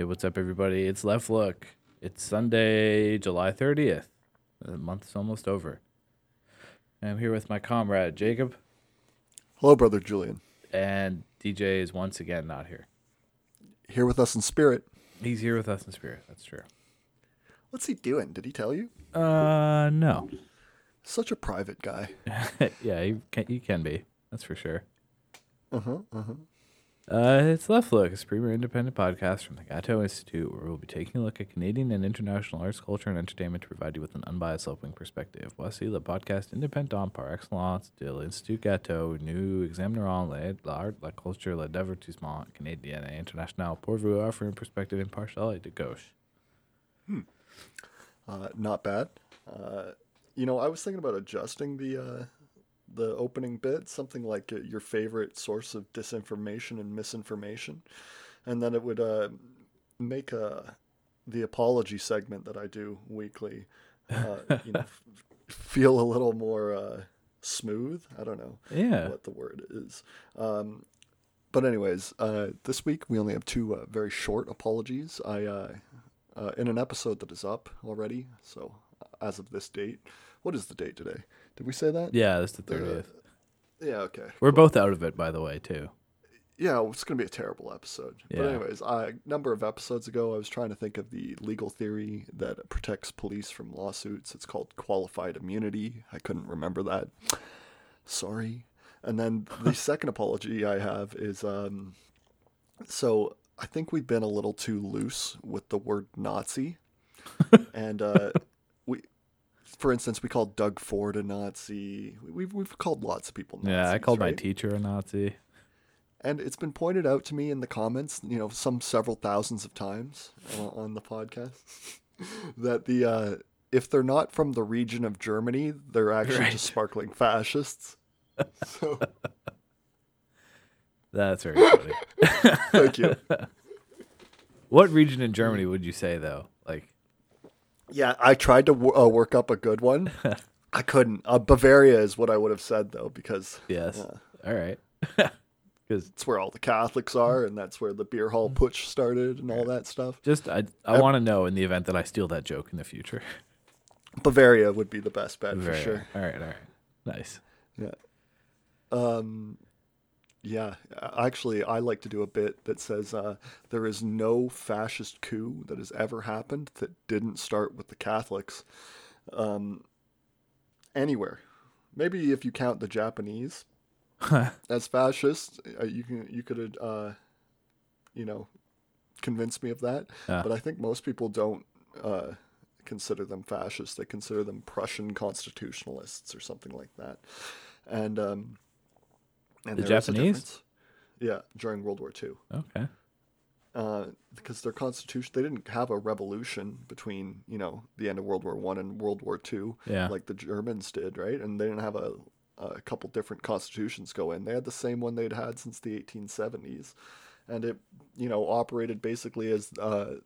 Hey, what's up, everybody? It's Left Look. It's Sunday, July 30th. The month's almost over. I'm here with my comrade, Jacob, Hello, brother Julian. and DJ is once again not here. Here with us in spirit. He's here with us in spirit. That's true. What's he doing? Did he tell you? Uh, no. Such a private guy. yeah, you can, you can be. That's for sure. Uh huh. Uh huh. Uh, it's Left Look, a premier independent podcast from the Gateau Institute, where we'll be taking a look at Canadian and international arts, culture, and entertainment to provide you with an unbiased left-wing perspective. Voici le podcast indépendant par excellence de l'Institut Gateau. Nous examinerons l'art, la culture, le divertissement canadien et international pour vous offrir une perspective impartiale de gauche. Uh, not bad. Uh, you know, I was thinking about adjusting the uh, the opening bit, something like uh, your favorite source of disinformation and misinformation, and then it would uh, make uh, the apology segment that I do weekly, uh, you know, f- feel a little more uh, smooth. I don't know. Yeah. what the word is. Um, but anyways, uh, this week we only have two uh, very short apologies. I uh, uh, in an episode that is up already. So as of this date, what is the date today? Did we say that? Yeah, that's the 30th. Yeah. Okay. We're both out of it, by the way, too. Yeah, it's going to be a terrible episode. But anyways, a number of episodes ago, I was trying to think of the legal theory that protects police from lawsuits. It's called qualified immunity. I couldn't remember that. Sorry. And then the second apology I have is um, so I think we've been a little too loose with the word Nazi, and uh, for instance, we called Doug Ford a Nazi. We've we've called lots of people. Nazis, Yeah, I called my teacher a Nazi. And it's been pointed out to me in the comments, you know, some several thousands of times on the podcast, that the uh, if they're not from the region of Germany, they're actually Right. just sparkling fascists. So That's very funny. thank you. what region in Germany would you say, though? Yeah, I tried to w- uh, work up a good one. I couldn't. Uh, Bavaria is what I would have said though, because yes. uh, All right. Because it's where all the Catholics are, and that's where the beer hall putsch started, and all that stuff. just, I, I want to know in the event that I steal that joke in the future. Bavaria would be the best bet Very- for sure. All right. All right. Nice. Yeah. Um, yeah. Actually, I like to do a bit that says uh, there is no fascist coup that has ever happened that didn't start with the Catholics. Um, anywhere. Maybe if you count the Japanese as fascists, uh, you can you could uh, you know convince me of that. But I think most people don't uh, consider them fascists. They consider them Prussian constitutionalists or something like that. And um, and The there is a Japanese? Yeah, during World War II Okay. uh, because their constitution they didn't have a revolution between you know the end of World War One and World War Two Yeah. like the Germans did, right? And they didn't have a a couple different constitutions go in. They had the same one they'd had since the 1870s, and it you know operated basically as uh,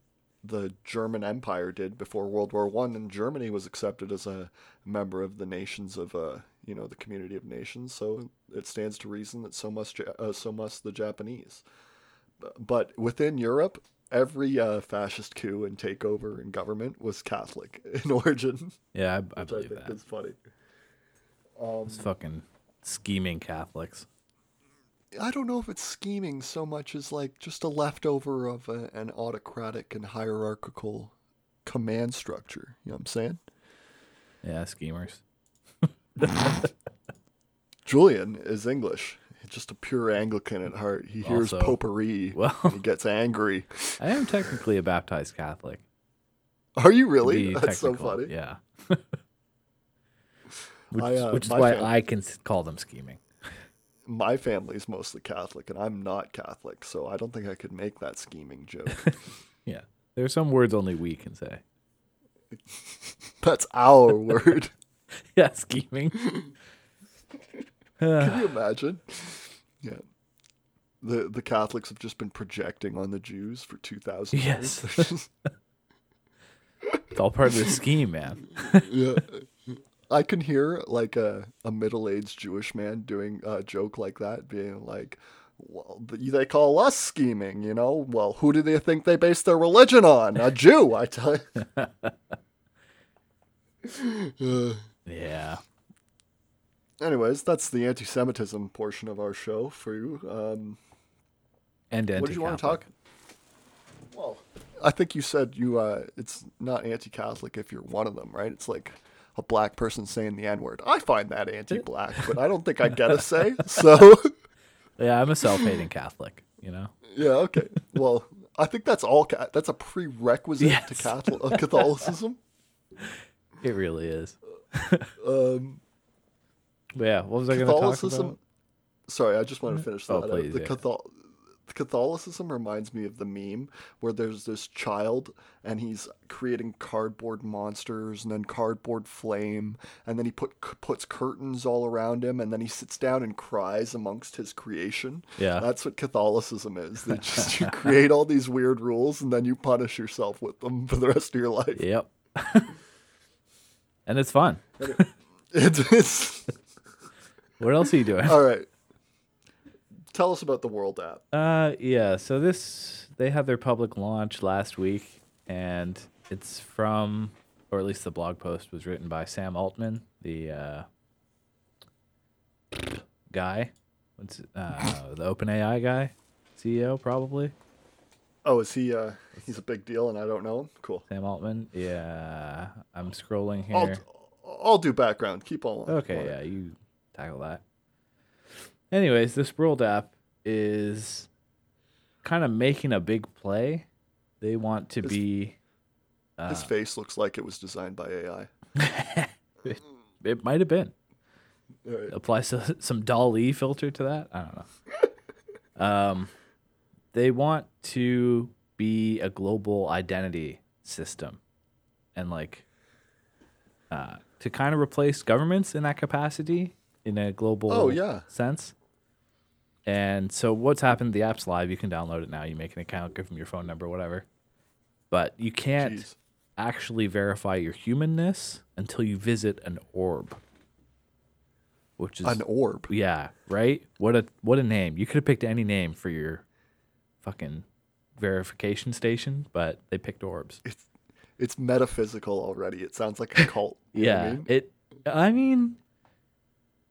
the German Empire did before World War One, and Germany was accepted as a member of the nations of uh, you know the community of nations. So it stands to reason that so must uh, so must the Japanese but within Europe, every uh, fascist coup and takeover in government was Catholic in origin, Yeah, I, I which I believe think that. is funny. It's fucking scheming Catholics. I don't know if it's scheming so much as like just a leftover of a, an autocratic and hierarchical command structure. You know what I'm saying? Yeah, schemers. Julian is English, just a pure Anglican at heart. He hears Also- potpourri Well- and he gets angry. I am technically a baptized Catholic. Are you really? That's so funny. Yeah. which, I, uh, which is why fam- I can call them scheming. My family's mostly Catholic, and I'm not Catholic, so I don't think I could make that scheming joke. Yeah. There are some words only we can say. That's our word. Yeah, scheming. Can you imagine? Yeah. The the Catholics have just been projecting on the Jews for 2000 years. Yes. It's all part of the scheme, man. yeah. I can hear like a, a middle-aged Jewish man doing a joke like that being like well, they call us scheming, you know. Well, who do they think they base their religion on? A Jew, I tell you. Uh, Yeah. anyways, that's the anti-Semitism portion of our show for you. Um, And what did you want to talk? Well, I think you said you. Uh, it's not anti-Catholic if you're one of them, right? It's like a black person saying the N-word. I find that anti-black, but I don't think I get a say. So, Yeah, I'm a self-hating Catholic. You know. yeah, okay. Well, I think that's all. Ca- that's a prerequisite to Yes. Catholic uh, Catholicism. It really is. Um, But yeah, what was I going to talk about? Sorry, I just want to finish that. Oh, please, the yeah. Cathol- Catholicism reminds me of the meme where there's this child and he's creating cardboard monsters and then cardboard flame and then he put puts curtains all around him and then he sits down and cries amongst his creation. Yeah. That's what Catholicism is. They just you create all these weird rules and then you punish yourself with them for the rest of your life. Yep. and it's fun. It's, it's What else are you doing? all right. Tell us about the World app. Uh, yeah. So this they had their public launch last week, and it's from, or at least the blog post was written by Sam Altman, the uh, guy, what's it- uh, the OpenAI guy, CEO probably. Oh, is he? Uh, he's a big deal, and I don't know him. Cool. Sam Altman. Yeah, I'm scrolling I'll, here. I'll do background. Keep on. Okay, on it. yeah, you tackle that. Anyways, this World app is kind of making a big play. They want to His- be. His Uh, face looks like it was designed by AI. it might have been. Right. Apply so, some DALL-E filter to that. I don't know. um, they want to be a global identity system, and like, uh, to kind of replace governments in that capacity in a global Oh, yeah. sense. And so what's happened? The app's live. You can download it now. You make an account, give them your phone number, whatever. But you can't Jeez. actually verify your humanness until you visit an orb. Which is An orb. yeah, right? What a what a name. You could have picked any name for your fucking verification station, but they picked orbs. It's it's metaphysical already. It sounds like a cult. You know yeah. I mean? It I mean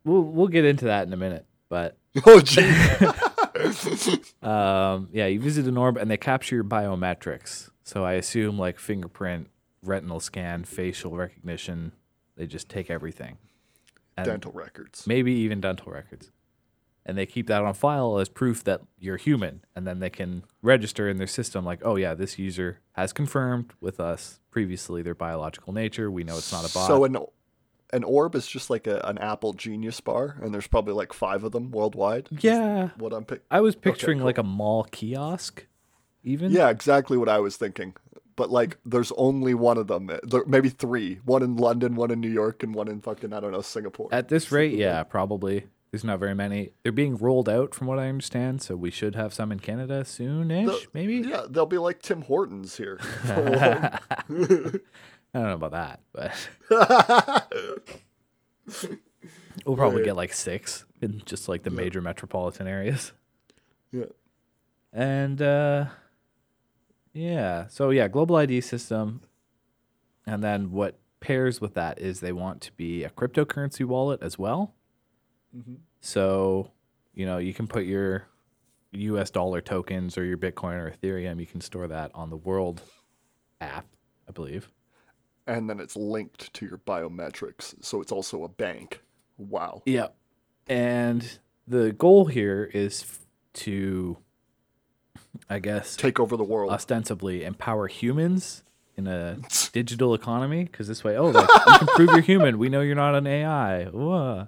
we'll we'll get into that in a minute, but Oh, gee. um yeah, you visit an orb and they capture your biometrics. So I assume like fingerprint, retinal scan, facial recognition, they just take everything. And Dental records. maybe even dental records. And they keep that on file as proof that you're human. And then they can register in their system, like, oh, yeah, this user has confirmed with us previously their biological nature. We know it's not a bot. So an an orb is just like a, an Apple Genius bar, and there's probably like five of them worldwide. yeah. What I'm pick. I was picturing cool. like a mall kiosk, even. Yeah, exactly what I was thinking. But like, there's only one of them. There, maybe three. One in London, one in New York, and one in fucking I don't know Singapore. At this rate, yeah, probably. There's not very many. They're being rolled out, from what I understand. So we should have some in Canada soonish, The- maybe. Yeah, they'll be like Tim Hortons here. I don't know about that, but we'll probably Right. get like six in just like the major metropolitan areas. yeah. And uh yeah, so yeah, global ID system. And then what pairs with that is they want to be a cryptocurrency wallet as well. Mhm. So, you know, you can put your US dollar tokens or your Bitcoin or Ethereum, you can store that on the World app, I believe. And then it's linked to your biometrics, so it's also a bank. Wow. Yeah. And the goal here is to, I guess, Take over the world. ostensibly empower humans in a digital economy. Because this way, oh, like, you can prove you're human. We know you're not an AI. Whoa.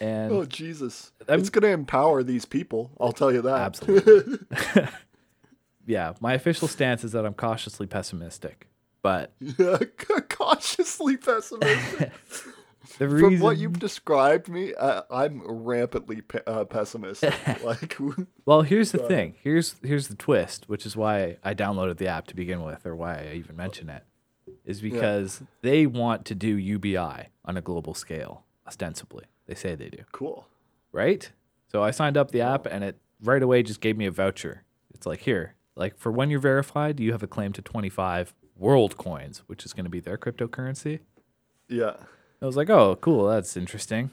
And Oh Jesus! I'm- it's gonna empower these people. I'll tell you that. absolutely. yeah, my official stance is that I'm cautiously pessimistic. But Cautiously pessimistic. the From what you've described me, uh, I'm rampantly pe- uh, pessimistic. like, Well, here's the thing. Here's here's the twist, which is why I downloaded the app to begin with, or why I even mention it, is because they want to do UBI on a global scale, ostensibly. They say they do, cool. right? So I signed up the app and it right away just gave me a voucher. It's like here, like for when you're verified, you have a claim to 25 world coins, which is going to be their cryptocurrency. Yeah. I was like, oh, cool, that's interesting.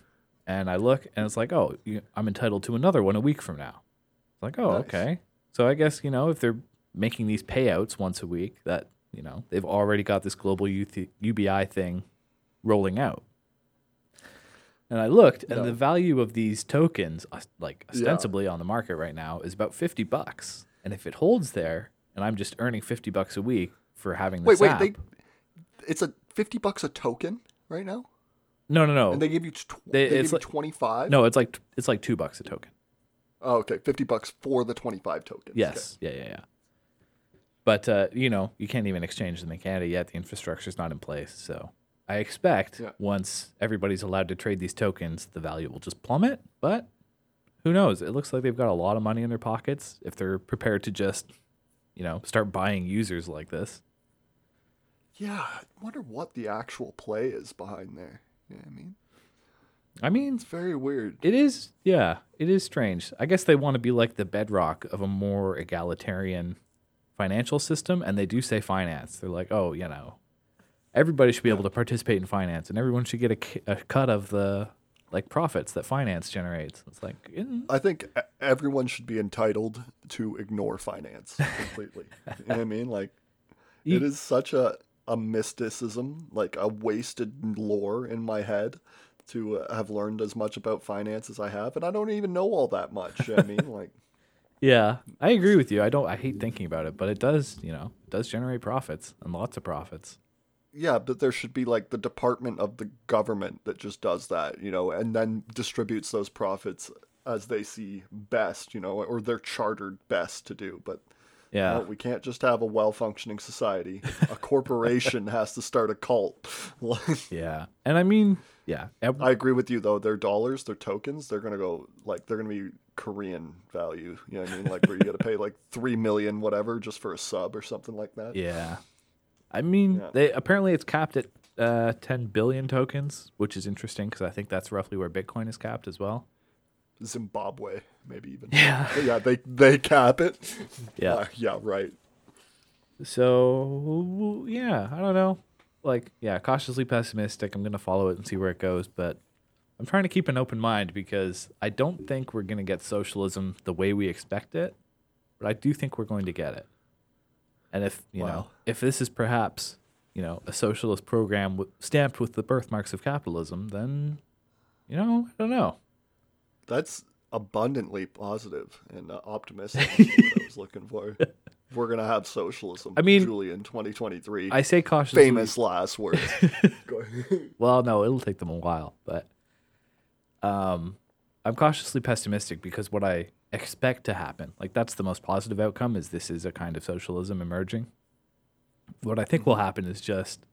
And I look and it's like, oh, you, I'm entitled to another one a week from now. It's like, oh, Nice. okay. So I guess, you know, if they're making these payouts once a week, that, you know, they've already got this global UBI thing rolling out. And I looked, and Yeah. the value of these tokens, os- like Yeah. ostensibly on the market right now, is about 50 bucks. And if it holds there, and I'm just earning 50 bucks a week for having this Wait, wait. app, They, it's a fifty bucks a token right now, no, no, no, and they give you tw- They- they, it's give like- you twenty five. no, it's like it's like two bucks a token. Oh, okay, fifty bucks for the twenty five tokens. Yes. Yeah, yeah, yeah. But uh, you know, you can't even exchange them in Canada yet. The infrastructure's not in place. So I expect Yeah. once everybody's allowed to trade these tokens, the value will just plummet. But who knows? It looks like they've got a lot of money in their pockets if they're prepared to just, you know, start buying users like this. Yeah, I wonder what the actual play is behind there. You know what I mean? I mean, It's very weird. it is, yeah, it is strange. I guess they want to be like the bedrock of a more egalitarian financial system, and they do say finance. They're like, oh, you know, everybody should be able to participate in finance, and everyone should get a cut of the like profits that finance generates. It's like, mm, I think everyone should be entitled to ignore finance completely. you know what I mean? Like, it is such a, a mysticism, like a wasted lore in my head to uh, have learned as much about finance as I have. And I don't even know all that much. you know what I mean? Like, yeah, I agree with you. I don't, I hate thinking about it, but it does, you know, it does generate profits and lots of profits. yeah, but there should be like the department of the government that just does that, you know, and then distributes those profits as they see best, you know, or they're chartered best to do. But Yeah. No, we can't just have a well-functioning society. A corporation has to start a cult. Yeah. And I mean, yeah. I agree with you though. Their dollars, their tokens, they're gonna go like they're gonna be Korean value. You know what I mean? Like where you got to pay like three million whatever just for a sub or something like that. Yeah. I mean, Yeah. they apparently it's capped at uh, 10 billion tokens, which is interesting because I think that's roughly where Bitcoin is capped as well. Zimbabwe, maybe even. Yeah. Yeah, they they cap it. Yeah. Uh, yeah. Right. So, yeah, I don't know. Like, yeah, cautiously pessimistic. I'm going to follow it and see where it goes, but I'm trying to keep an open mind because I don't think we're going to get socialism the way we expect it, but I do think we're going to get it. And if, you know, if this is perhaps, you know, a socialist program w- stamped with the birthmarks of capitalism, then, you know, I don't know. That's abundantly positive and uh, optimistic. what I was looking for. We're gonna have socialism. I mean, Julie in 2023. I say cautiously. famous last words. Well, no, it'll take them a while, but um, I'm cautiously pessimistic because what I expect to happen, like that's the most positive outcome, is this is a kind of socialism emerging. What I think will happen is just,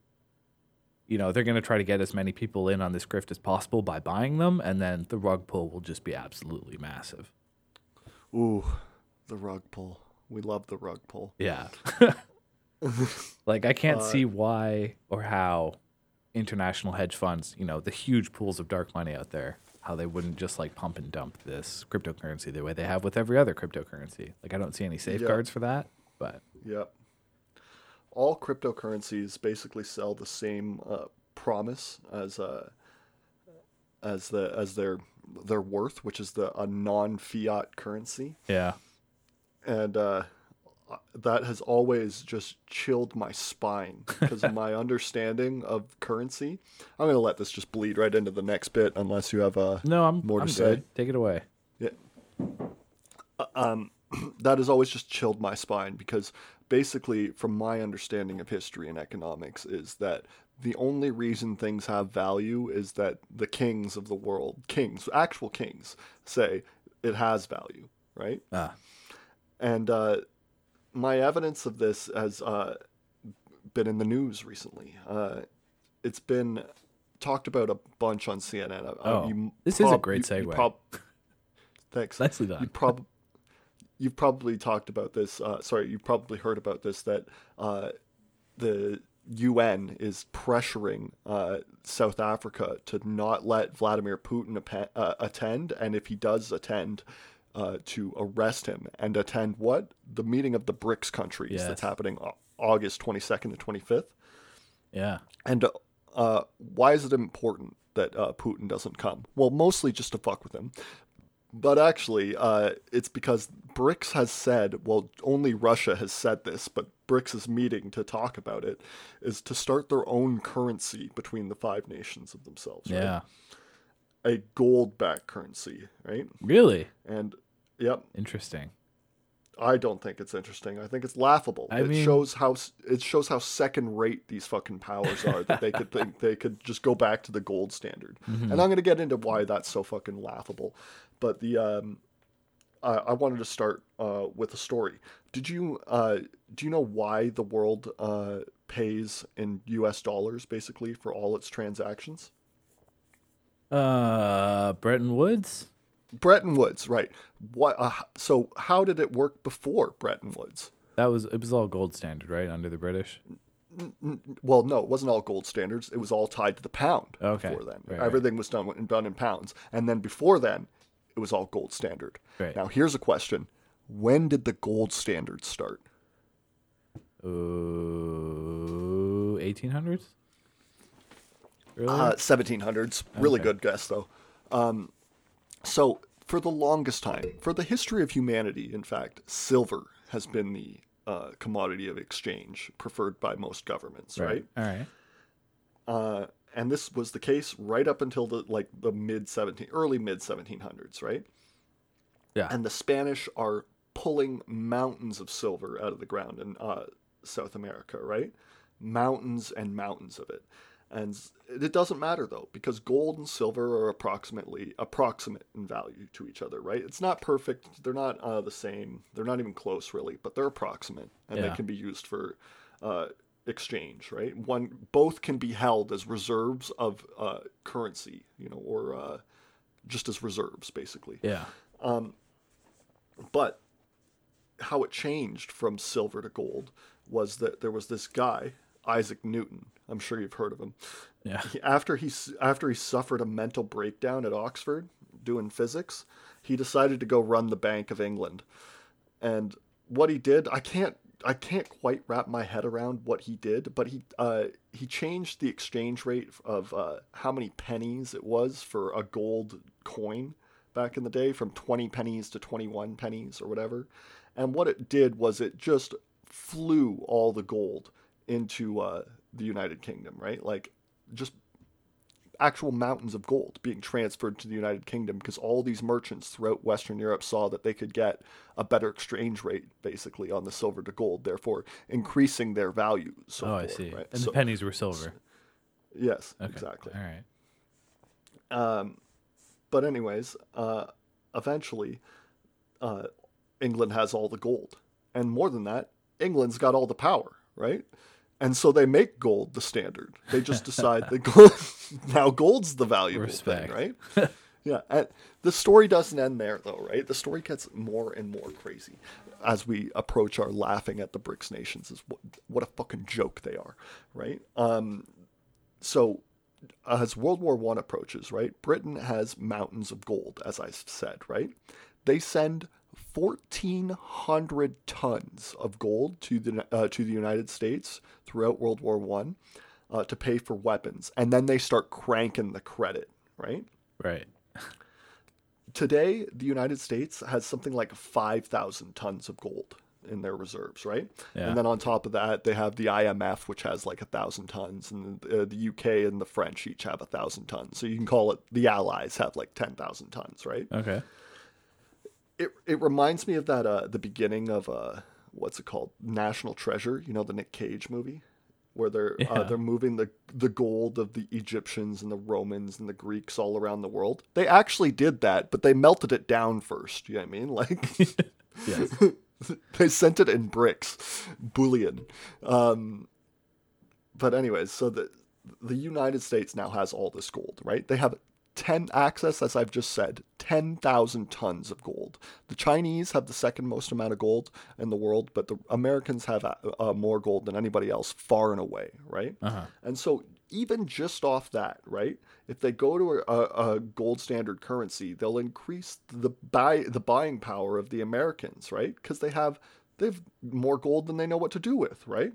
you know, they're going to try to get as many people in on this grift as possible by buying them, and then the rug pull will just be absolutely massive. Ooh, the rug pull. We love the rug pull. Yeah. like I can't Uh, see why or how international hedge funds, you know, the huge pools of dark money out there, how they wouldn't just like pump and dump this cryptocurrency the way they have with every other cryptocurrency. Like I don't see any safeguards for that, but Yep. All cryptocurrencies basically sell the same uh, promise as uh, as the as their their worth, which is the a non-fiat currency, yeah. and uh, that has always just chilled my spine because of my understanding of currency. I'm gonna let this just bleed right into the next bit, unless you have a No, I'm More to I'm say? good. Take it away. Yeah. Um, that has always just chilled my spine because basically from my understanding of history and economics is that the only reason things have value is that the kings of the world kings actual kings say it has value right Ah. and uh, my evidence of this has uh, been in the news recently uh, it's been talked about a bunch on cnn Uh, Oh, you this is a prob- great you- you segue. prob- thanks Nicely you done. prob- you've probably talked about this. Uh, sorry, you probably heard about this that uh, the UN is pressuring uh, South Africa to not let Vladimir Putin uh, attend, and if he does attend, uh, to arrest him and attend what the meeting of the BRICS countries Yes. that's happening Au- August 22nd to 25th. Yeah. And uh, why is it important that uh, Putin doesn't come? Well, mostly just to fuck with him. But actually, uh, it's because BRICS has said, well, only Russia has said this, but BRICS is meeting to talk about it, is to start their own currency between the five nations of themselves. Right? Yeah. A gold backed currency, right? Really And, yep, interesting. I don't think it's interesting. I think it's laughable. I it mean- shows how it shows how second rate these fucking powers are that they could think they could just go back to the gold standard. Mm-hmm. And I'm going to get into why that's so fucking laughable. But the um, I, I wanted to start uh, with a story. Did you uh, do you know why the world uh, pays in U.S. dollars basically for all its transactions? Uh, Bretton Woods. Bretton Woods, right? What? Uh, so how did it work before Bretton Woods? That was it was all gold standard, right? Under the British. well, no, it wasn't all gold standards. It was all tied to the pound Okay. before then. Right, right. Everything was done done in pounds, and then before then, it was all gold standard. Right. Now, here's a question: When did the gold standard start? Ooh, eighteen hundreds. Really? Uh, 1700s. Really good guess, though. Um, so, for the longest time, for the history of humanity, in fact, silver has been the uh, commodity of exchange preferred by most governments, right? All right. uh, and this was the case right up until the like the mid 17 early mid 1700s right? Yeah. and the spanish are pulling mountains of silver out of the ground in uh, south america right? Mountains and mountains of it. And it doesn't matter though because gold and silver are approximately approximate in value to each other right? It's not perfect. They're not uh, the same. They're not even close really but they're approximate and Yeah. they can be used for uh, exchange right one both can be held as reserves of uh, currency you know or uh, just as reserves basically yeah. Um, but how it changed from silver to gold was that there was this guy, Isaac Newton. I'm sure you've heard of him. Yeah. He- After he after he suffered a mental breakdown at Oxford doing physics, he decided to go run the Bank of England. And what he did, I can't I can't quite wrap my head around what he did, but he uh, he changed the exchange rate of uh, how many pennies it was for a gold coin back in the day from 20 pennies to 21 pennies or whatever. And what it did was it just flew all the gold into uh, the United Kingdom, right? Like just actual mountains of gold being transferred to the United Kingdom because all these merchants throughout Western Europe saw that they could get a better exchange rate basically on the silver to gold, therefore increasing their value. So Oh, I see. Right? And So- the pennies were silver. yes, Okay. exactly. All right. But anyways, uh, eventually, uh, England has all the gold, and more than that, England's got all the power, right? And so they make gold the standard. They just decide that gold, now gold's the valuable Respect. thing, right? yeah. And the story doesn't end there, though, right? The story gets more and more crazy as we approach our laughing at the BRICS nations. Is what, what a fucking joke they are, right? Um, so as World War One approaches, right, Britain has mountains of gold, as I said, right? They send fourteen hundred tons of gold to the uh, to the United States throughout World War One uh, to pay for weapons, and then they start cranking the credit, right? Right. Today, the United States has something like five thousand tons of gold in their reserves, right? Yeah. And then on top of that, they have the IMF, which has like a thousand tons, and uh, the UK and the French each have a thousand tons. So you can call it the Allies have like ten thousand tons, right? Okay. It it reminds me of that uh, the beginning of uh, what's it called, National Treasure? You know the Nick Cage movie, where they're Yeah. uh, they're moving the the gold of the Egyptians and the Romans and the Greeks all around the world. They actually did that, but they melted it down first. You know what I mean? Like. They sent it in bricks, bullion. Um, but anyways, so the the United States now has all this gold, right? They have 10 access, as I've just said, 10,000 tons of gold. The Chinese have the second most amount of gold in the world, but the Americans have uh, uh, more gold than anybody else, far and away, right? Uh-huh. And so, even just off that, right? If they go to a, a gold standard currency, they'll increase the buy the buying power of the Americans, right? Because they have they've more gold than they know what to do with, right?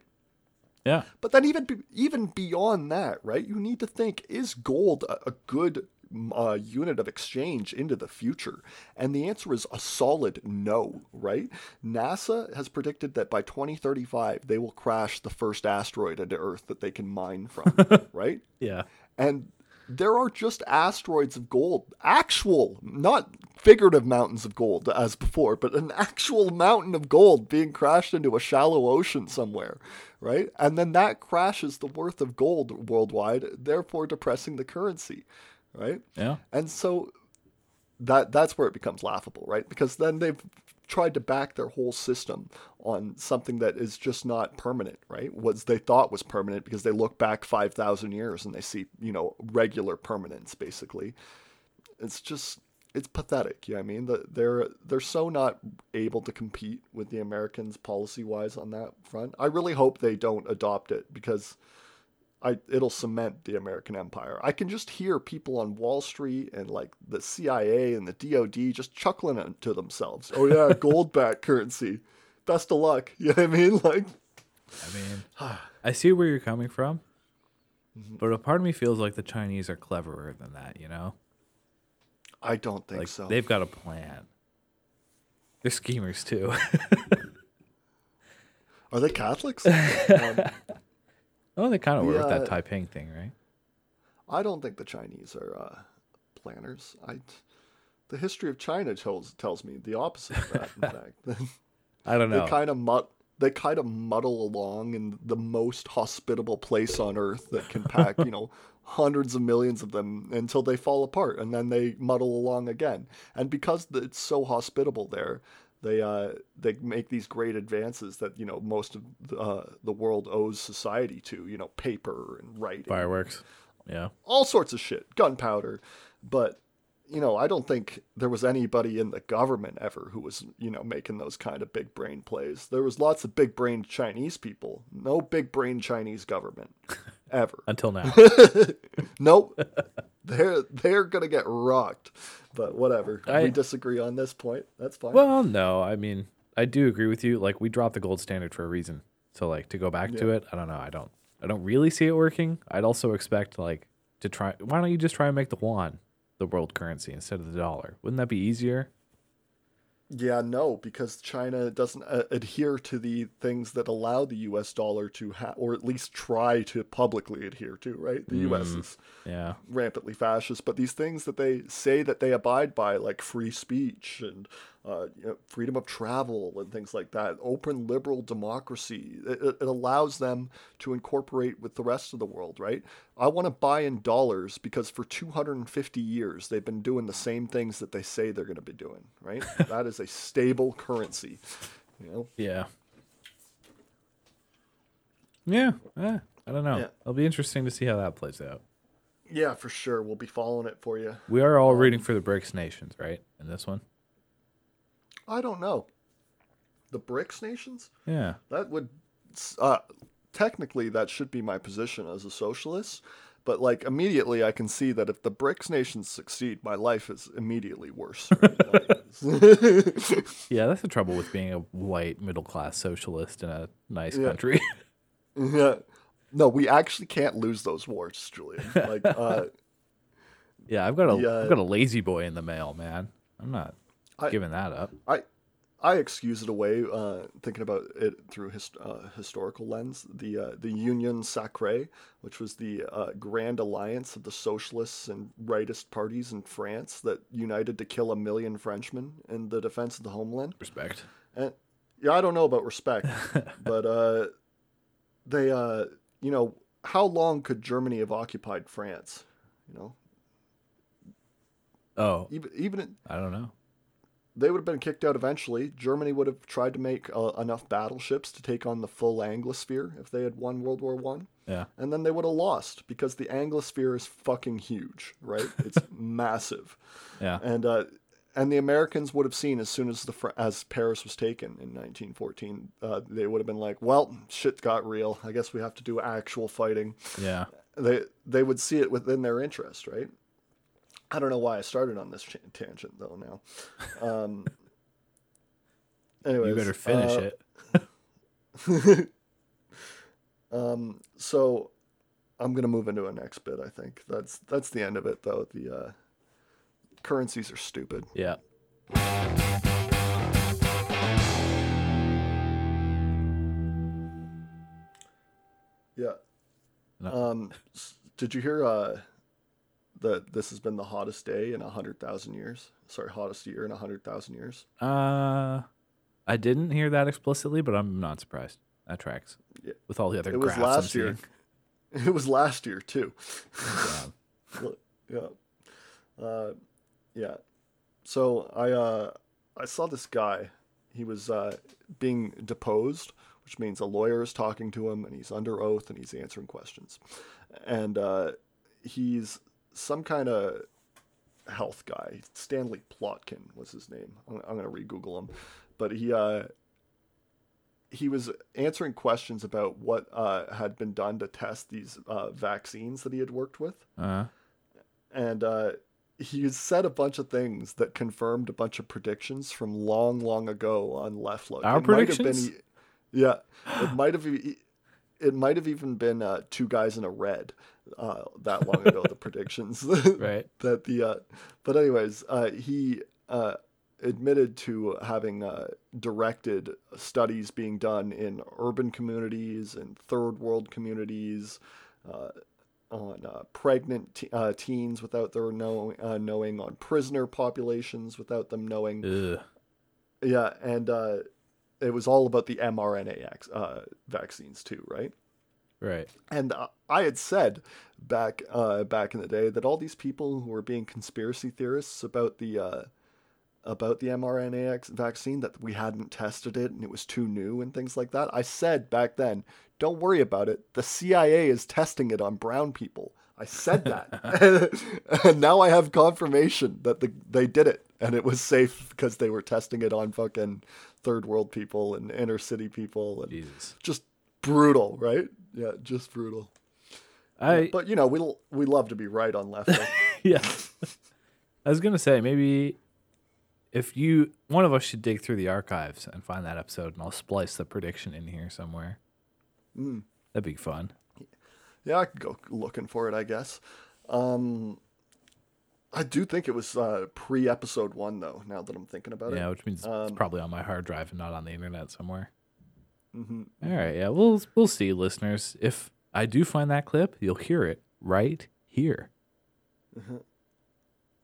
Yeah. But then even even beyond that, right? You need to think: Is gold a, a good uh, unit of exchange into the future? And the answer is a solid no, right? NASA has predicted that by 2035 they will crash the first asteroid into Earth that they can mine from, right? Yeah. And there are just asteroids of gold, actual, not figurative mountains of gold as before, but an actual mountain of gold being crashed into a shallow ocean somewhere, right? And then that crashes the worth of gold worldwide, therefore depressing the currency, right? Yeah. And so that that's where it becomes laughable, right? Because then they've tried to back their whole system on something that is just not permanent, right? What they thought was permanent because they look back 5,000 years and they see, you know, regular permanence basically. It's just it's pathetic, you know what I mean? The, they're they're so not able to compete with the Americans policy-wise on that front. I really hope they don't adopt it because I it'll cement the American empire. I can just hear people on Wall Street and like the CIA and the DoD just chuckling to themselves. Oh yeah, gold backed currency. Best of luck. You know what I mean? Like I mean, I see where you're coming from, Mm-hmm. but a part of me feels like the Chinese are cleverer than that. You know, I don't think like so. they've got a plan. They're schemers too. Are they Catholics? um, oh, they kind of were with that. Taiping thing, right? I don't think the Chinese are uh, planners. I the history of China tells tells me the opposite of that. In fact, I don't know. they kind of mut they kind of muddle along in the most hospitable place on earth that can pack you know hundreds of millions of them until they fall apart and then they muddle along again and because it's so hospitable there they uh they make these great advances that you know most of the, uh, the world owes society to you know paper and writing Fireworks. Yeah. all sorts of shit, gunpowder. But, you know, I don't think there was anybody in the government ever who was, you know, making those kind of big brain plays. There was lots of big brain Chinese people. No big brain Chinese government ever. Until now. nope. they're they're gonna get rocked. But whatever. I- we disagree on this point. That's fine. well, no. I mean, I do agree with you. Like, we dropped the gold standard for a reason. So, like, to go back to it, I don't know. I don't. I don't really see it working. I'd also expect like to try. Why don't you just try and make the yuan the world currency instead of the dollar? Wouldn't that be easier? Yeah, no, because China doesn't uh, adhere to the things that allow the U.S. dollar to have, or at least try to publicly adhere to. Right, the U.S. is Yeah. rampantly fascist, but these things that they say that they abide by, like free speech and uh, you know, freedom of travel and things like that, open liberal democracy, it, it allows them to incorporate with the rest of the world, right? I want to buy in dollars because for 250 years they've been doing the same things that they say they're going to be doing, right? that is a stable currency, you know. Yeah. Yeah. eh, I don't know. Yeah. It'll be interesting to see how that plays out. Yeah, for sure. We'll be following it for you. We are all rooting for the BRICS nations, right? In this one. I don't know. The BRICS nations? Yeah. That would, uh, technically, that should be my position as a socialist. But like immediately, I can see that if the BRICS nations succeed, my life is immediately worse. Yeah, that's the trouble with being a white middle class socialist in a nice Yeah. country. yeah. No, we actually can't lose those wars, Julian. Like, uh, yeah, I've got a Yeah. have got a lazy boy in the mail, man. I'm not I- giving that up. I I excuse it away, uh, thinking about it through his, uh, historical lens. The uh, the Union Sacrée, which was the uh, grand alliance of the socialists and rightist parties in France that united to kill a million Frenchmen in the defense of the homeland. Respect. And yeah, I don't know about respect, but uh, they, uh, you know, how long could Germany have occupied France? You know, Oh, even even in, I don't know. They would have been kicked out eventually. Germany would have tried to make uh, enough battleships to take on the full Anglosphere if they had won World War One, Yeah. and then they would have lost because the Anglosphere is fucking huge, right? It's massive, Yeah. and uh, and the Americans would have seen as soon as the as Paris was taken in 1914, uh, they would have been like, well, shit got real. I guess we have to do actual fighting Yeah. they they would see it within their interest, right? I don't know why I started on this ch- tangent though. Now, um, anyways, You better finish uh, it. Um, so I'm gonna move into a next bit. I think that's that's the end of it though. The uh, currencies are stupid. Yeah. Yeah. No. Um, did you hear uh, that this has been the hottest day in a hundred thousand years? Sorry, hottest year in a hundred thousand years. Uh, I didn't hear that explicitly, but I'm not surprised. That tracks Yeah. with all the other It was graphs I'm last year. seeing. It was last year too. Yeah. Yeah. Uh, yeah. So I uh, I saw this guy. He was uh, being deposed, which means a lawyer is talking to him and he's under oath and he's answering questions. And uh, he's some kind of health guy. Stanley Plotkin was his name. I'm, I'm going to re-Google him. But he uh, he was answering questions about what uh, had been done to test these uh, vaccines that he had worked with Uh, and uh, he said a bunch of things that confirmed a bunch of predictions from long, long ago on Left Look. Our It might have predictions? Been, yeah, it might have. It might have even been uh, two guys in a red uh, that long ago. the predictions, right. that the. Uh, but anyways, uh, he uh, admitted to having uh, directed studies being done in urban communities and third world communities. Uh, on uh, pregnant te- uh, teens without their know- uh, knowing, on prisoner populations without them knowing. Ugh. Yeah, and uh, it was all about the mRNA uh, vaccines too, right? Right. And uh, I had said back uh, back in the day that all these people who were being conspiracy theorists about the uh, about the mRNA vaccine that we hadn't tested it and it was too new and things like that. I said back then, don't worry about it. The CIA is testing it on brown people. I said that, and now I have confirmation that the, they did it and it was safe because they were testing it on fucking third world people and inner city people and Jesus. just brutal, right? Yeah, just brutal. I But you know, we l- we love to be right on left. Yeah. I was gonna say maybe if you one of us should dig through the archives and find that episode, and I'll splice the prediction in here somewhere. Mm. That'd be fun. yeah, I could go looking for it, I guess. Um, I do think it was uh, pre episode one, though. Now that I'm thinking about Yeah, it. Yeah, which means it's Um, probably on my hard drive and not on the internet somewhere. hmm All right, yeah, we'll we'll see, listeners. If I do find that clip, you'll hear it right here,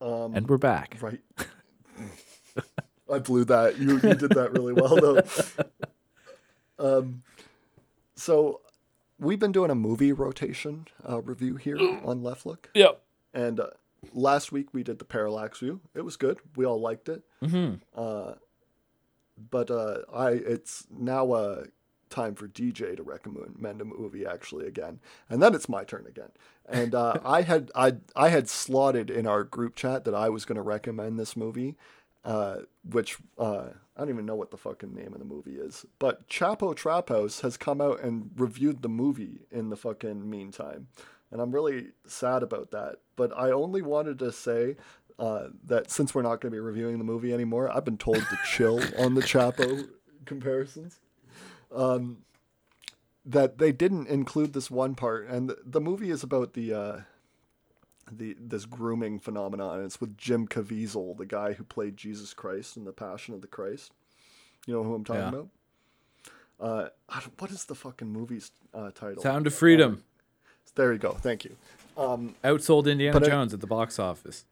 Um, and we're back. right. I blew that. You you did that really well, though. Um, so we've been doing a movie rotation uh, review here on Left Look. Yep. And uh, last week we did the Parallax View. It was good. We all liked it. Mm-hmm. Uh, but uh, I it's now uh, time for DJ to recommend a movie actually again, and then it's my turn again. And uh, I had I I had slotted in our group chat that I was going to recommend this movie, uh, which uh, I don't even know what the fucking name of the movie is. But Chapo Trap House has come out and reviewed the movie in the fucking meantime. And I'm really sad about that. But I only wanted to say uh, that since we're not going to be reviewing the movie anymore, I've been told to chill on the Chapo comparisons. Um, that they didn't include this one part, and the, the movie is about the uh, the this grooming phenomenon. And it's with Jim Caviezel, the guy who played Jesus Christ in The Passion of the Christ. You know who I'm talking Yeah. about? Uh, what is the fucking movie's uh, title? Sound of Freedom There you go. Thank you. Um, outsold Indiana But I- Jones at the box office.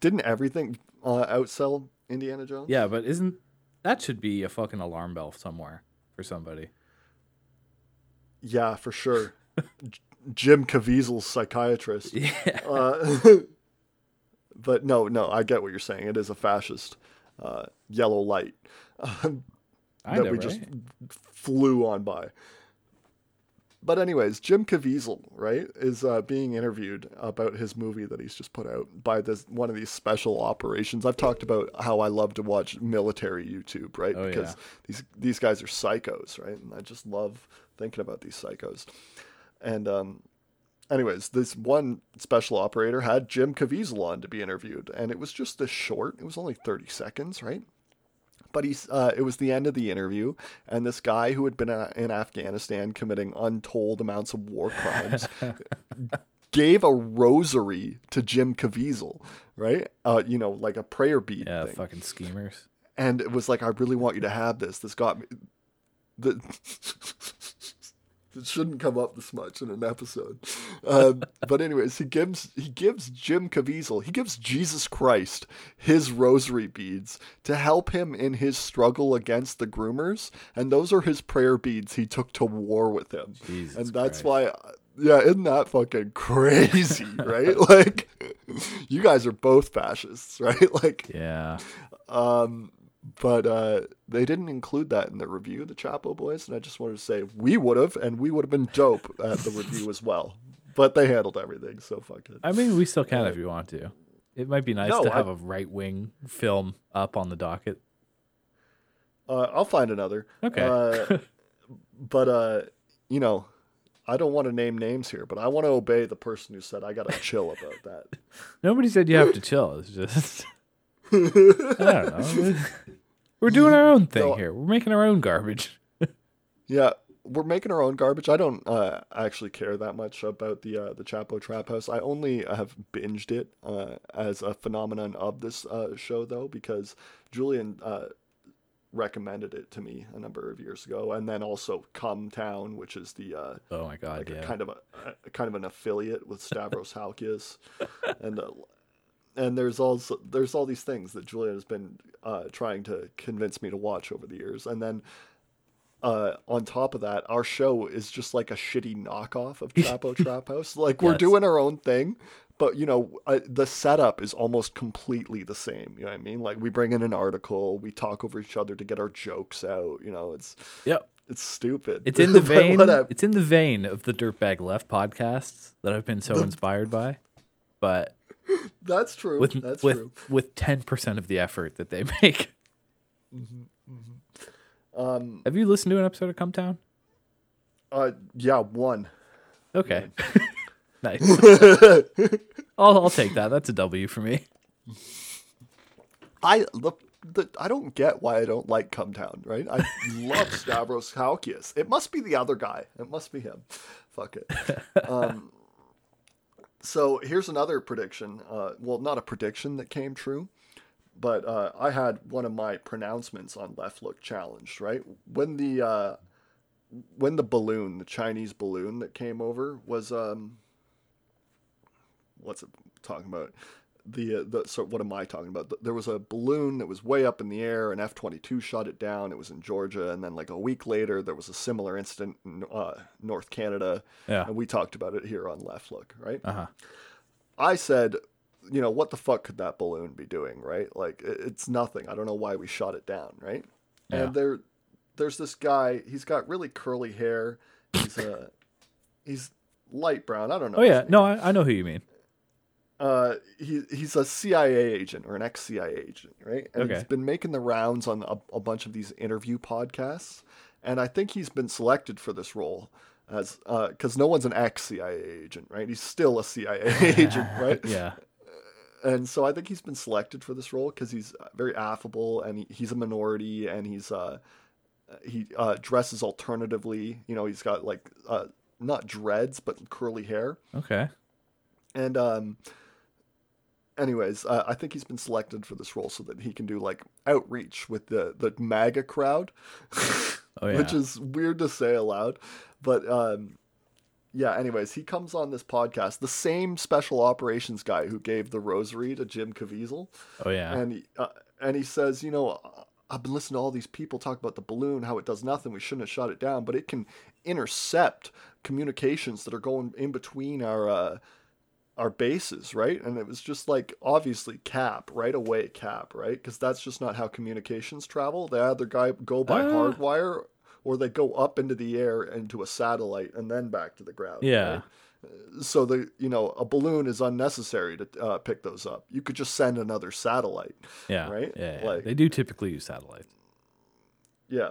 didn't everything uh, outsell Indiana Jones? Yeah, but isn't that should be a fucking alarm bell somewhere for somebody? Yeah, for sure. J- Jim Caviezel's psychiatrist. Yeah. Uh, but no, no, I get what you're saying. It is a fascist. uh, yellow light um, I that know, we right? just flew on by. But anyways, Jim Caviezel, right, is uh, being interviewed about his movie that he's just put out by this one of these special operations. I've talked about how I love to watch military YouTube, right? Oh, because yeah. these these guys are psychos, right? And I just love thinking about these psychos. And um, anyways, this one special operator had Jim Caviezel on to be interviewed, and it was just this short. It was only thirty seconds, right? But he's uh, it was the end of the interview, and this guy who had been uh, in Afghanistan committing untold amounts of war crimes gave a rosary to Jim Caviezel, right? Uh, you know, like a prayer bead Yeah, thing fucking schemers. and it was like, I really want you to have this. This got me. The it shouldn't come up this much in an episode, um, but anyways, he gives he gives Jim Caviezel he gives Jesus Christ his rosary beads to help him in his struggle against the groomers, and those are his prayer beads he took to war with him, Jesus and that's Christ. why. Yeah, isn't that fucking crazy, right? like, you guys are both fascists, right? Like, Yeah. um, but uh, they didn't include that in the review, the Chapo boys, and I just wanted to say we would have, and we would have been dope at the review as well. But they handled everything, so fuck it. I mean, we still can if you want to. It might be nice No, to have a right wing film up on the docket. Uh, I'll find another. Okay. Uh, but uh, you know, I don't want to name names here, but I want to obey the person who said I gotta chill about that. Nobody said you have to chill. It's just I don't know. We're doing our own thing No. here. We're making our own garbage. Yeah, we're making our own garbage. I don't uh, actually care that much about the uh, the Chapo Trap House. I only have binged it uh, as a phenomenon of this uh, show, though, because Julian uh, recommended it to me a number of years ago, and then also Cum Town, which is the uh, Oh my god, like yeah. a kind of a, a kind of an affiliate with Stavros Halkias, and uh, and there's also there's all these things that Julian has been uh, trying to convince me to watch over the years, and then uh, on top of that, our show is just like a shitty knockoff of Chapo Trap House. Like we're Yes. doing our own thing. But you know, uh, the setup is almost completely the same. You know what I mean? Like we bring in an article, we talk over each other to get our jokes out. You know, it's Yep. it's stupid. It's in the vein. It's in the vein of the Dirtbag Left podcasts that I've been so inspired by, but That's true. with That's with true. with ten percent of the effort that they make. Um, Have you listened to an episode of Cum Town? uh, yeah, one. Okay, nice. I'll I'll take that. That's a W for me. I the, the I don't get why I don't like Cum Town, right? I love Stavros Halkias. It must be the other guy. It must be him. Fuck it. Um, so here's another prediction. Uh, well, not a prediction that came true, but uh, I had one of my pronouncements on Left Look challenged. Right when the uh, when the balloon, the Chinese balloon that came over, was um, what's it talking about? The uh, the so what am I talking about? There was a balloon that was way up in the air, and F twenty two shot it down. It was in Georgia, and then like a week later, there was a similar incident in uh, North Canada, Yeah. and we talked about it here on Left Look, right? Uh huh. I said, you know, what the fuck could that balloon be doing, right? Like it's nothing. I don't know why we shot it down, right? Yeah. And there, there's this guy. He's got really curly hair. He's uh, he's light brown. I don't know. Oh yeah. No, I, I know who you mean. Uh, he he's a CIA agent or an ex CIA agent, right? And he's Okay. been making the rounds on a, a bunch of these interview podcasts, and I think he's been selected for this role as because no one's an ex CIA agent, right? He's still a CIA agent, right? Yeah. and so I think he's been selected for this role because he's very affable and he, he's a minority and he's uh he uh, dresses alternatively. You know, he's got like uh, not dreads but curly hair. Okay. And um, anyways, uh, I think he's been selected for this role so that he can do like outreach with the the MAGA crowd, Oh yeah. which is weird to say aloud, but um, yeah. Anyways, he comes on this podcast, the same special operations guy who gave the rosary to Jim Caviezel, oh yeah. and he, uh, and he says, you know. I've been listening to all these people talk about the balloon, how it does nothing. We shouldn't have shot it down, but it can intercept communications that are going in between our uh, our bases, right? And it was just like obviously cap right away, cap right, because that's just not how communications travel. They either guy go by Ah. hardwire or they go up into the air into a satellite and then back to the ground. Yeah. right? So the you know a balloon is unnecessary to uh, pick those up. You could just send another satellite. Yeah. Right? Yeah. yeah. Like- they do typically use satellites. Yeah.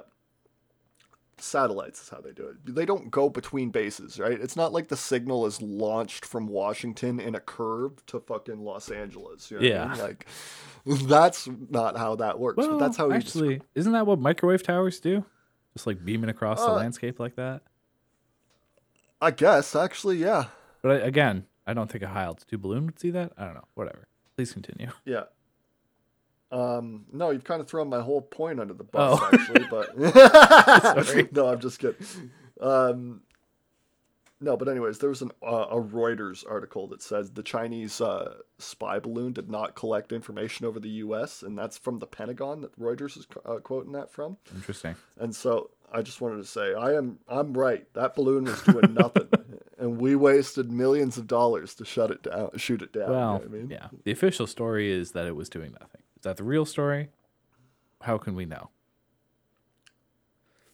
Satellites is how they do it. They don't go between bases, right? It's not like the signal is launched from Washington in a curve to fucking Los Angeles. You know what I Yeah. mean? Like, that's not how that works. Well, but that's how actually, isn't that what microwave towers do? Just like beaming across the Uh, landscape like that. I guess, actually, yeah. But I, again, I don't think a high altitude balloon would see that. I don't know. Whatever. Please continue. Yeah. Um, no, you've kind of thrown my whole point under the bus, Oh. actually, but no, I'm just kidding. Um, no, but anyways, there was an, uh, a Reuters article that says the Chinese uh, spy balloon did not collect information over the U.S., and that's from the Pentagon that Reuters is uh, quoting that from. Interesting. And so I just wanted to say I am I'm right. That balloon was doing nothing, and we wasted millions of dollars to shut it down, shoot it down. you know Well, I mean? yeah. The official story is that it was doing nothing. Is that the real story? How can we know?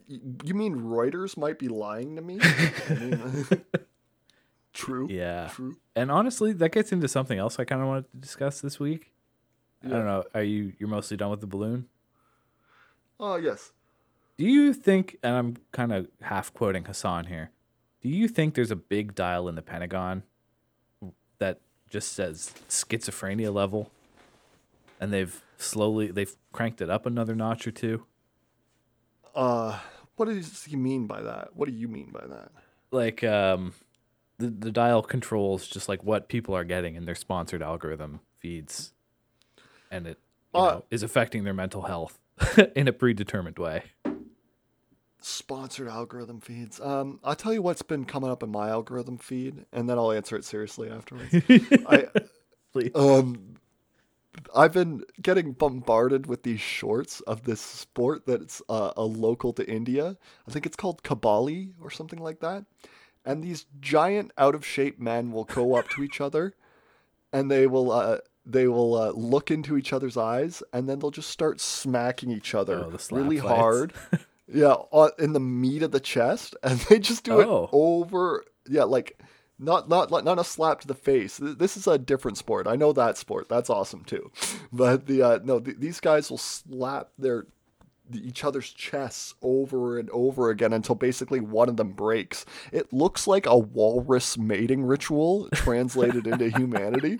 You mean Reuters might be lying to me? I mean, uh, true. Yeah. True. And honestly, that gets into something else I kind of wanted to discuss this week. I don't know. Are you you're mostly done with the balloon? Oh yes. Do you think, and I'm kind of half quoting Hassan here, do you think there's a big dial in the Pentagon that just says schizophrenia level? And they've slowly they've cranked it up another notch or two. Uh, what does he mean by that? What do you mean by that? Like um the, the dial controls just like what people are getting in their sponsored algorithm feeds. And it Uh, know, is affecting their mental health in a predetermined way. Sponsored algorithm feeds. Um, I'll tell you what's been coming up in my algorithm feed, and then I'll answer it seriously afterwards. I Please. um, I've been getting bombarded with these shorts of this sport that's uh, a local to India. I think it's called Kabali or something like that. And these giant out of shape men will go up to each other, and they will uh, they will uh, look into each other's eyes, and then they'll just start smacking each other Oh, really fights. hard. yeah, in the meat of the chest, and they just do Oh. it over. Yeah, like not not like not a slap to the face. This is a different sport. I know that sport. That's awesome too. But the uh, no, th- these guys will slap their each other's chests over and over again until basically one of them breaks. It looks like a walrus mating ritual translated into humanity.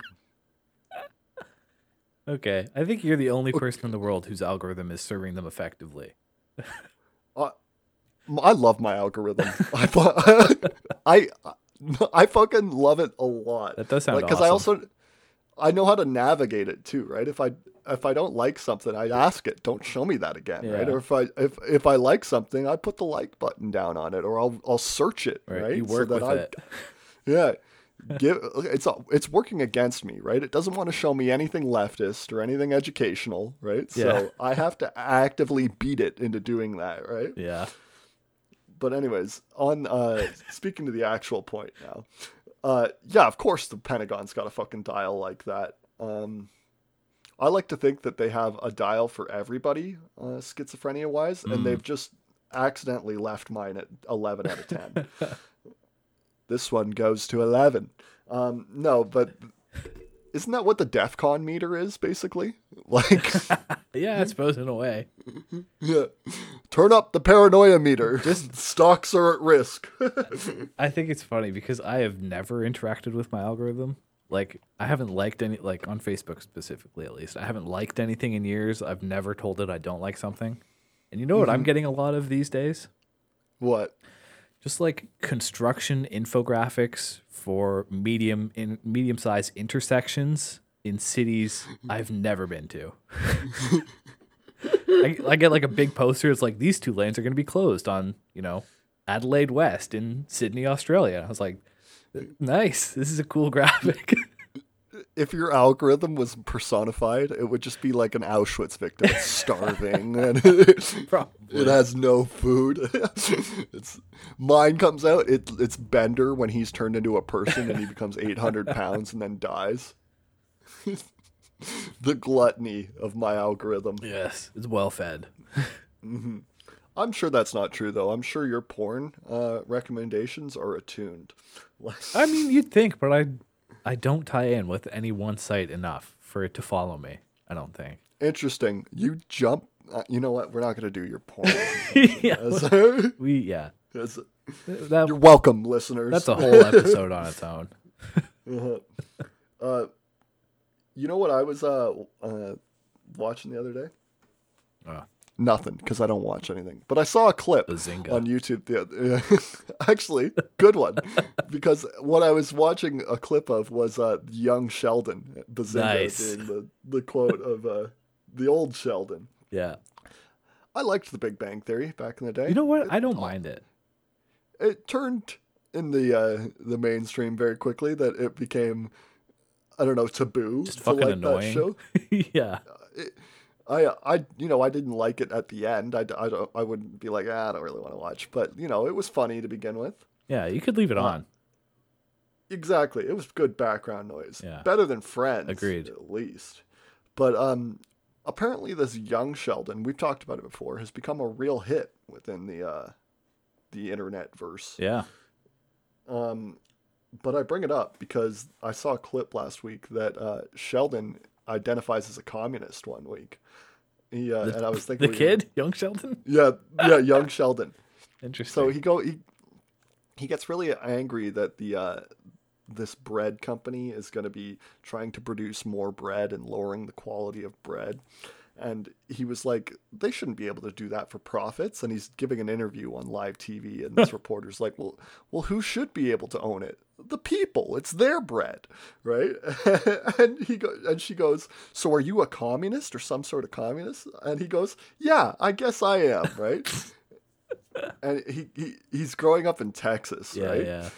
Okay. I think you're the only person in the world whose algorithm is serving them effectively. I love my algorithm. I, fu- I I fucking love it a lot. That does sound because I awesome. also I know how to navigate it too, right? If I if I don't like something, I ask it, don't show me that again, right? Or if I if if I like something, I put the like button down on it, or I'll I'll search it, Right. right? You work with I, it. Yeah. Give it's it's working against me, right? It doesn't want to show me anything leftist or anything educational, right? Yeah. So I have to actively beat it into doing that, right? Yeah. But anyways, on uh speaking to the actual point now. Uh yeah, of course the Pentagon's got a fucking dial like that. Um I like to think that they have a dial for everybody, uh, schizophrenia wise, Mm. and they've just accidentally left mine at 11 out of 10. this one goes to 11. Um, no, but isn't that what the DEF CON meter is, basically? Like, Yeah, I suppose in a way. yeah. turn up the paranoia meter. Just stocks are at risk. I think it's funny because I have never interacted with my algorithm. Like I haven't liked any like on Facebook specifically at least. I haven't liked anything in years. I've never told it I don't like something. And you know what I'm mm-hmm. getting a lot of these days? what? Just like construction infographics for medium in medium sized intersections in cities I've never been to. I, I get like a big poster. It's like these two lanes are going to be closed on, you know, Adelaide West in Sydney, Australia. I was like, nice. This is a cool graphic. If your algorithm was personified, it would just be like an Auschwitz victim It's starving and it, Probably. it has no food. it's mine comes out. It it's Bender when he's turned into a person and he becomes eight hundred pounds and then dies. the gluttony of my algorithm. Yes, it's well fed. I'm sure that's not true though. I'm sure your porn uh, recommendations are attuned. I mean, you'd think, but I, I don't tie in with any one site enough for it to follow me. I don't think. Interesting. You jump. Uh, you know what? We're not going to do your porn. yeah, we yeah. That, you're welcome, listeners. that's a whole episode on its own. uh, you know what I was uh, uh, watching the other day? Nothing, because I don't watch anything. But I saw a clip Bazinga. on YouTube. The other, actually, good one, because what I was watching a clip of was uh, young Sheldon Bazinga Nice. doing the the quote of uh, the old Sheldon. yeah. I liked The Big Bang Theory back in the day. You know what? I don't mind it. it turned in the uh, the mainstream very quickly that it became I don't know taboo Just fucking like annoying. that show. I I you know I didn't like it at the end. I, I don't I wouldn't be like ah, I don't really want to watch, but you know it was funny to begin with. Yeah, you could leave it on. Exactly, it was good background noise. Yeah. better than Friends. Agreed. at least. But um, apparently this young Sheldon, we've talked about it before, has become a real hit within the uh, the internet verse. Yeah. Um, but I bring it up because I saw a clip last week that uh, Sheldon identifies as a communist one week. He, uh, and I was thinking The kid, young Sheldon. yeah, yeah, young Sheldon. Interesting. So he go he he gets really angry that the uh, this bread company is going to be trying to produce more bread and lowering the quality of bread. And he was like, they shouldn't be able to do that for profits. And he's giving an interview on live TV, and this reporter's like, well, well, who should be able to own it? The people. It's their bread, right? and he go, and she goes, so are you a communist or some sort of communist? And he goes, yeah, I guess I am, right? and he, he he's growing up in Texas, yeah, right? yeah.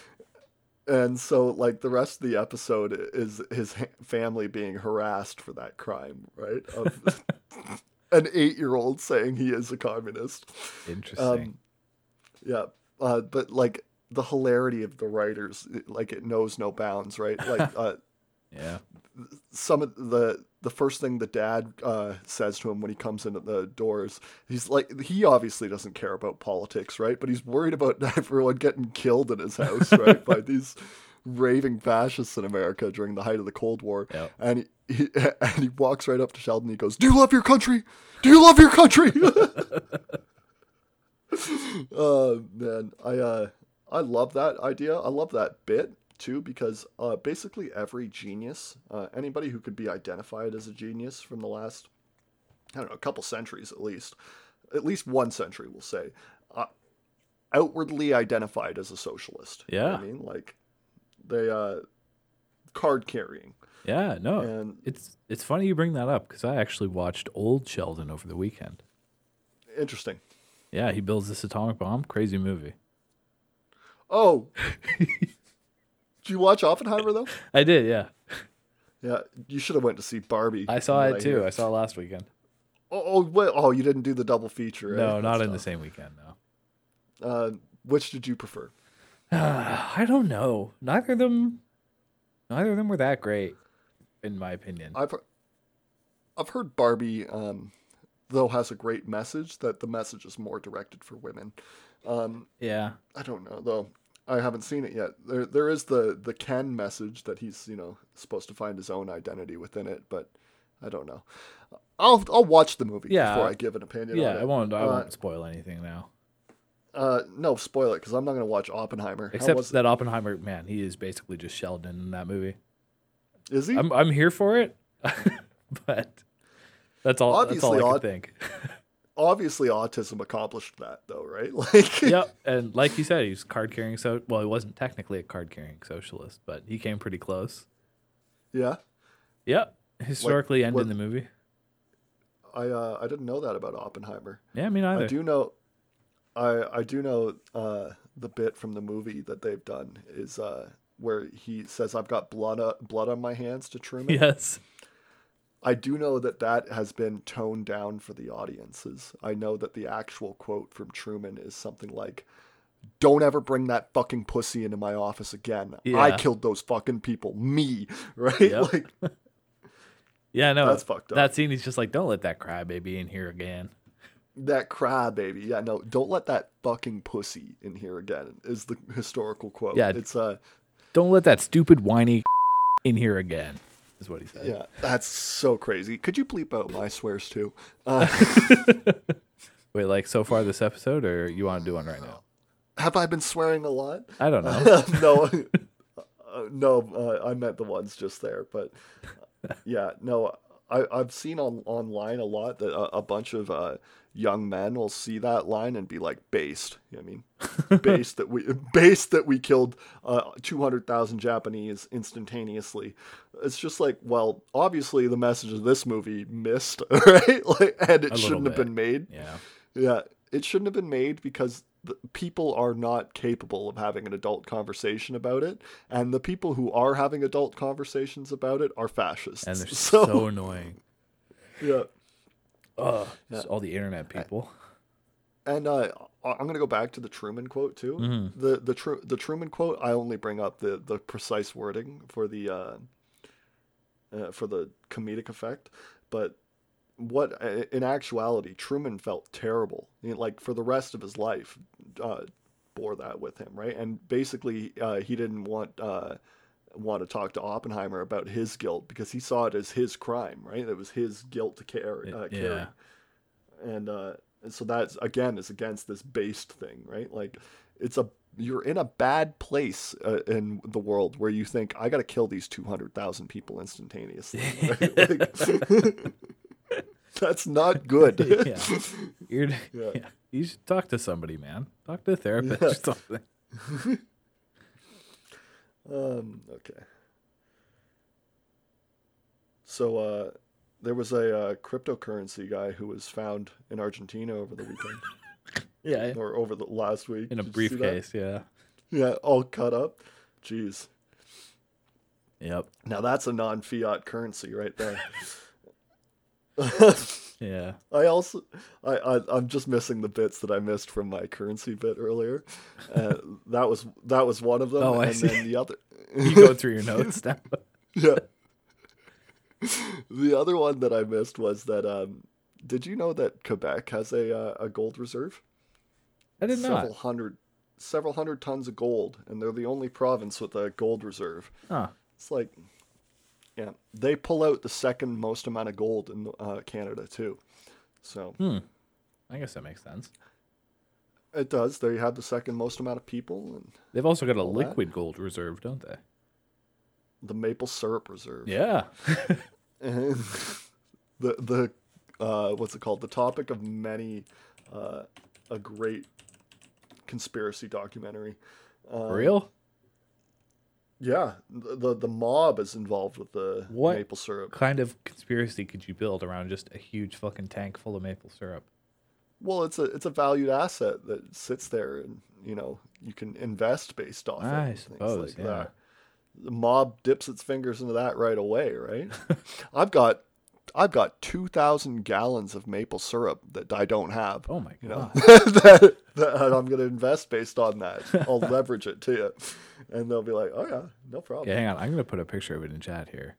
And so, like the rest of the episode is his family being harassed for that crime, right? Of an eight-year-old saying he is a communist. Interesting. Um, yeah, uh, but like the hilarity of the writers, like it knows no bounds, right? Like uh, yeah. some of the the first thing the dad uh, says to him when he comes in at the doors, he's like, he obviously doesn't care about politics, right? But he's worried about everyone getting killed in his house, right, by these raving fascists in America during the height of the Cold War. Yep. And he, he and he walks right up to Sheldon. He goes, "Do you love your country? Do you love your country?" uh, man, I uh, I love that idea. I love that bit too because uh, basically every genius, uh, anybody who could be identified as a genius from the last, I don't know, a couple centuries at least, at least one century, we'll say, uh, outwardly identified as a socialist. You know Yeah. I mean, like they uh, card carrying Yeah. No. and It's it's funny you bring that up because I actually watched Old Sheldon over the weekend. interesting. Yeah, he builds this atomic bomb. Crazy movie. Oh, did you watch Oppenheimer though? I did. Yeah, Yeah, you should have went to see Barbie. I saw it too. hear. I saw it last weekend. Oh, oh, oh, you didn't do the double feature. eh? No, not That's in the same weekend. No. Uh, which did you prefer? I don't know. Neither of them. Neither of them were that great, in my opinion. I've I've heard Barbie, um, though, has a great message. That the message is more directed for women. Um, yeah. I don't know though. I haven't seen it yet. There there is the the Ken message that he's you know supposed to find his own identity within it, but I don't know. I'll I'll watch the movie Yeah. before I give an opinion. Yeah. on it. I won't. I Uh, won't spoil anything now. Uh, no, spoil it because I'm not going to watch Oppenheimer. Except was that Oppenheimer man, he is basically just Sheldon in that movie. Is he? I'm I'm here for it, but that's all. that's all I odd- can think. Obviously, autism accomplished that though, right? Like, yep. And like you said, he's card carrying. So well, he wasn't technically a card carrying socialist, but he came pretty close. yeah. Yep. Historically, ended what- in the movie. I uh, I didn't know that about Oppenheimer. Yeah, me neither. I do know, I I do know uh, the bit from the movie that they've done is uh, where he says, "I've got blood uh, blood on my hands" to Truman. Yes. I do know that that has been toned down for the audiences. I know that the actual quote from Truman is something like, "Don't ever bring that fucking pussy into my office again. I killed those fucking people. Me." Right? Yep. Like Yeah, no. That's fucked up. That scene, he's just like, don't let that crybaby in here again. that crybaby. Yeah, no, don't let that fucking pussy in here again. Is the historical quote. Yeah. It's uh Don't let that stupid whiny in here again. Is what he said. yeah, that's so crazy. Could you bleep out my swears too? Uh, Wait, like so far this episode, or you want to do one right now? have I been swearing a lot? I don't know. no, uh, no, uh, I meant the ones just there. But uh, yeah, no, I, I've seen on online a lot that a, a bunch of uh, young men will see that line and be like, "Based." You know I mean, based that we based that we killed uh, two hundred thousand Japanese instantaneously. It's just like, well, obviously the message of this movie missed, right? Like, and it shouldn't have been made. yeah. Yeah, it shouldn't have been made because the people are not capable of having an adult conversation about it, and the people who are having adult conversations about it are fascists. And they're so, so, annoying. yeah. Ugh. Just all the internet people. And uh, I- I'm gonna go back to the Truman quote too. Mm-hmm. The the Tru- the Truman quote. I only bring up the the precise wording for the uh, uh, for the comedic effect, but what uh, in actuality Truman felt terrible. You know, like for the rest of his life, uh, bore that with him, right? And basically, uh, he didn't want. Uh, want to talk to Oppenheimer about his guilt because he saw it as his crime, right? It was his guilt to carry. Uh, carry yeah. and uh and so that's again is against this based thing right like it's a you're in a bad place uh, in the world where you think i gotta kill these 200000 people instantaneously? Like, that's not good yeah. Yeah. yeah. You should talk to somebody, man. Talk to a therapist or something. Um okay so uh there was a uh, cryptocurrency guy who was found in argentina over the weekend Yeah. or over the last week In a Did you briefcase. Yeah. yeah all cut up jeez Yep. Now that's a non-fiat currency right there. Yeah. I also, I, I, I'm just missing the bits that I missed from my currency bit earlier. Uh, that was that was one of them, Oh, I and see. then the other, You go through your notes now. yeah. The other one that I missed was that. Um, did you know that Quebec has a uh, a gold reserve? I did several not. hundred, several hundred tons of gold, and they're the only province with a gold reserve. Huh. It's like, yeah, they pull out the second most amount of gold in uh, Canada too. So Hmm. I guess that makes sense. it does. They have the second most amount of people and They've also got a All that. liquid gold reserve, don't they? the maple syrup reserve. Yeah. And the the uh, what's it called? The topic of many uh, a great conspiracy documentary. Real? Yeah, the the, mob is involved with the What? maple syrup. What kind of conspiracy could you build around just a huge fucking tank full of maple syrup? Well, it's a it's a valued asset that sits there, and you know you can invest based off it. I and suppose, yeah. The mob dips its fingers into that right away, right? I've got I've got two thousand gallons of maple syrup that I don't have. Oh my You know god. that, that I'm going to invest based on that. I'll leverage it to you, and they'll be like, "Oh yeah, no problem." Yeah, hang on. I'm gonna put a picture of it in chat here.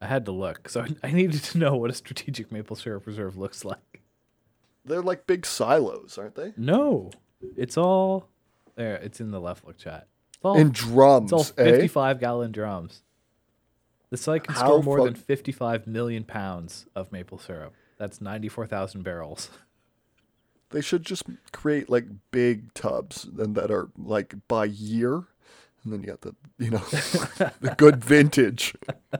I had to look, so I needed to know what a strategic maple syrup reserve looks like. They're like big silos, aren't they? No, it's all there. It's in the left look chat. It's all, In drums, it's all eh? 55 gallon drums. The site can store more than 55 million pounds of maple syrup. That's 94,000 barrels. They should just create like big tubs and that are like by year, and then you got the you know the good vintage.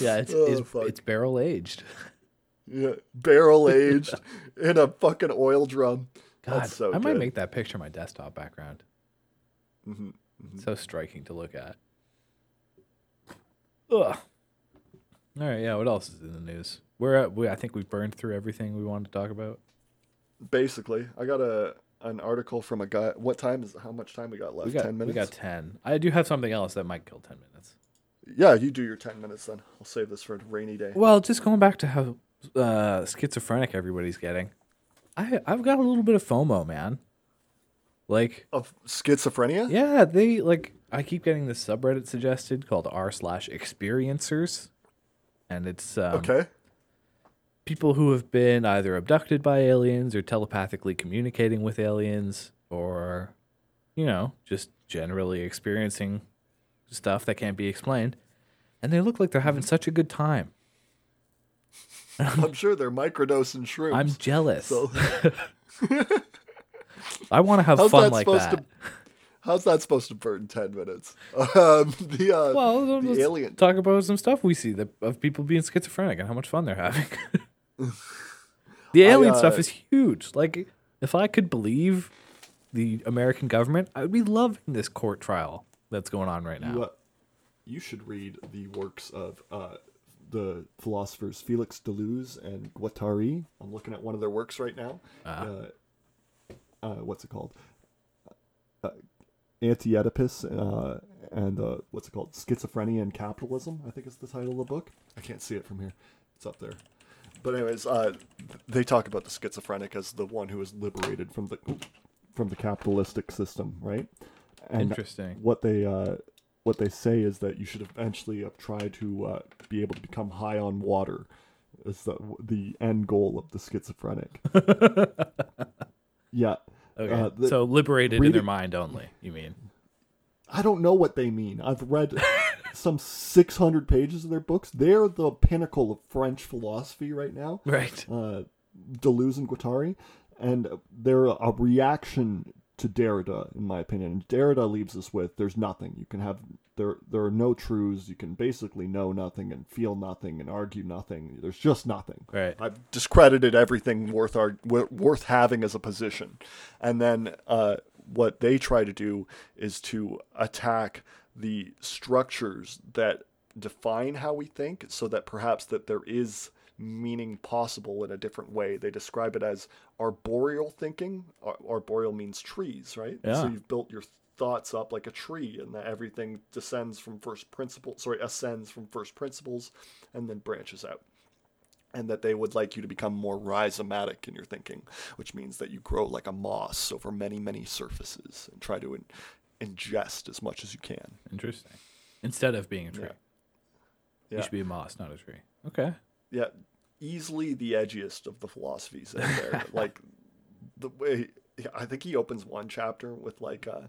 Yeah, it's Oh, it's, it's barrel aged. Yeah, barrel aged in a fucking oil drum. God, That's so I might good. make that picture my desktop background. Mhm, So striking to look at. Ugh. All right, yeah. What else is in the news? We're at, we, I think we've burned through everything we wanted to talk about. Basically, I got a an article from a guy. What time is? How much time we got left? We got ten minutes. we got ten. I do have something else that might kill ten minutes. Yeah, you do your ten minutes then. I'll save this for a rainy day. Well, just going back to how uh, schizophrenic everybody's getting. I I've got a little bit of FOMO, man. Like, Of schizophrenia? yeah, they like. I keep getting this subreddit suggested called r slash experiencers, and it's um, Okay. People who have been either abducted by aliens or telepathically communicating with aliens or you know just generally experiencing stuff that can't be explained and they look like they're having such a good time I'm sure they're microdosing shrooms. i'm jealous So i want to have how's fun that like supposed that to? How's that supposed to burn ten minutes? Um, the uh, well the alien. talk about some stuff we see that, of people being schizophrenic and how much fun they're having the alien uh, stuff is huge like if i could believe the american government i would be loving this court trial that's going on right now You, uh, you should read the works of uh, the philosophers Felix Deleuze and Guattari. I'm looking at one of their works right now. Uh, uh, what's it called? Uh, Anti-Oedipus uh, and uh, what's it called? Schizophrenia and Capitalism. I think is the title of the book. I can't see it from here. It's up there. But anyways, uh, they talk about the schizophrenic as the one who is liberated from the from the capitalistic system, right? And Interesting. what they uh, what they say is that you should eventually have tried to uh, be able to become high on water is the the end goal of the schizophrenic. yeah. Okay. Uh, the- so liberated in their mind only, you mean? I don't know what they mean. I've read some 600 pages of their books. They're the pinnacle of French philosophy right now. Right. uh, Deleuze and Guattari, and they're a reaction to Derrida, in my opinion. And Derrida leaves us with there's nothing. You can have there there are no truths. You can basically know nothing and feel nothing and argue nothing. There's just nothing. Right. I've discredited everything worth our, worth having as a position, and then uh, what they try to do is to attack the structures that define how we think, so that perhaps that there is meaning possible in a different way. They describe it as arboreal thinking. Ar- Arboreal means trees, right? Yeah. So you've built your thoughts up like a tree, and that everything descends from first principles. Sorry, ascends from first principles, and then branches out and that they would like you to become more rhizomatic in your thinking, which means that you grow like a moss over many, many surfaces and try to ingest as much as you can. Interesting. Instead of being a tree. Yeah. You should be a moss, not a tree. Okay. Yeah, easily the edgiest of the philosophies in there. like the way I think he opens one chapter with like uh,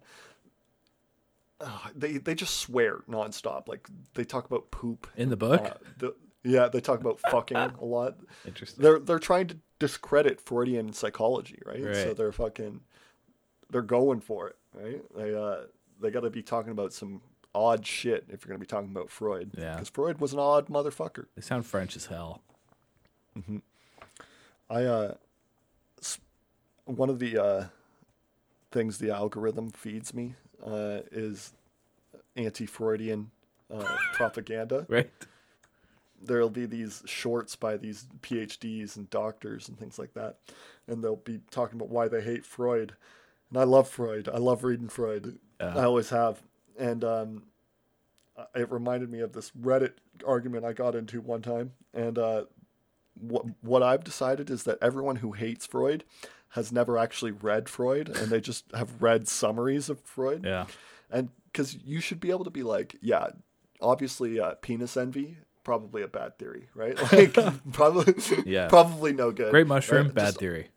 uh, they they just swear nonstop. Like they talk about poop In the book? Uh, the, yeah, they talk about fucking a lot. Interesting. they're they're trying to discredit Freudian psychology, right? So they're fucking they're going for it, right? They uh they got to be talking about some odd shit if you're going to be talking about Freud. Yeah. Because Freud was an odd motherfucker. They sound French as hell. I uh one of the uh things the algorithm feeds me uh is anti-Freudian uh, propaganda. Right? there'll be these shorts by these PhDs and doctors and things like that, and they'll be talking about why they hate Freud. And I love Freud. I love reading Freud. I always have. And um, it reminded me of this Reddit argument I got into one time. And uh, what what I've decided is that everyone who hates Freud has never actually read Freud, and they just have read summaries of Freud Yeah. and because you should be able to be like, yeah, obviously, uh, penis envy, probably a bad theory, right? Like, probably, Yeah. probably no good. Great mushroom, right? bad Just, theory.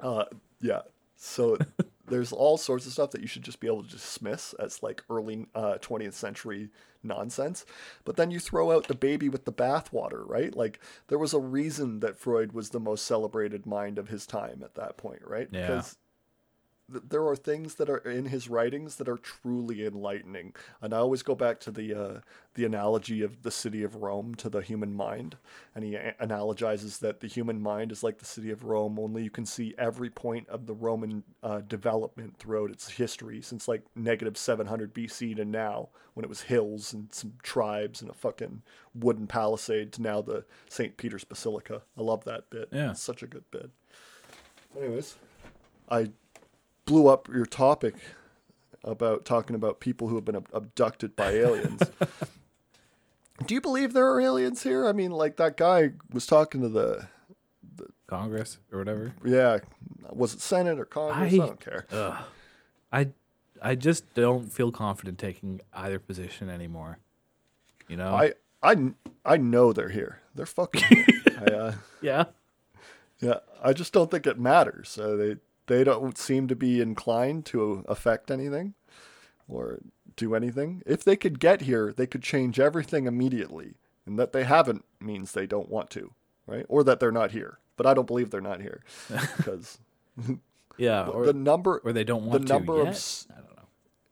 uh, yeah. So there's all sorts of stuff that you should just be able to dismiss as like early uh, 20th century nonsense. But then you throw out the baby with the bathwater, right? Like there was a reason that Freud was the most celebrated mind of his time at that point, right? Yeah. Because there are things that are in his writings that are truly enlightening, and I always go back to the uh, the analogy of the city of Rome to the human mind, and he a- analogizes that the human mind is like the city of Rome, only you can see every point of the Roman uh, development throughout its history since like negative 700 BC to now, when it was hills and some tribes and a fucking wooden palisade to now the St. Peter's Basilica. I love that bit. Yeah. It's such a good bit. Anyways. I blew up your topic about talking about people who have been ab- abducted by aliens. Do you believe there are aliens here? I mean, like that guy was talking to the Congress or whatever. yeah, was it Senate or Congress? I, I- don't care. Ugh. I I just don't feel confident taking either position anymore. You know? I I I know they're here. They're fucking. here. I, uh, yeah. Yeah, I just don't think it matters. Uh, they they don't seem to be inclined to affect anything or do anything. If they could get here, they could change everything immediately, and that they haven't means they don't want to, right? Or that they're not here. But I don't believe they're not here because Yeah. Or, the number, or they don't the want to number of yet. I don't know.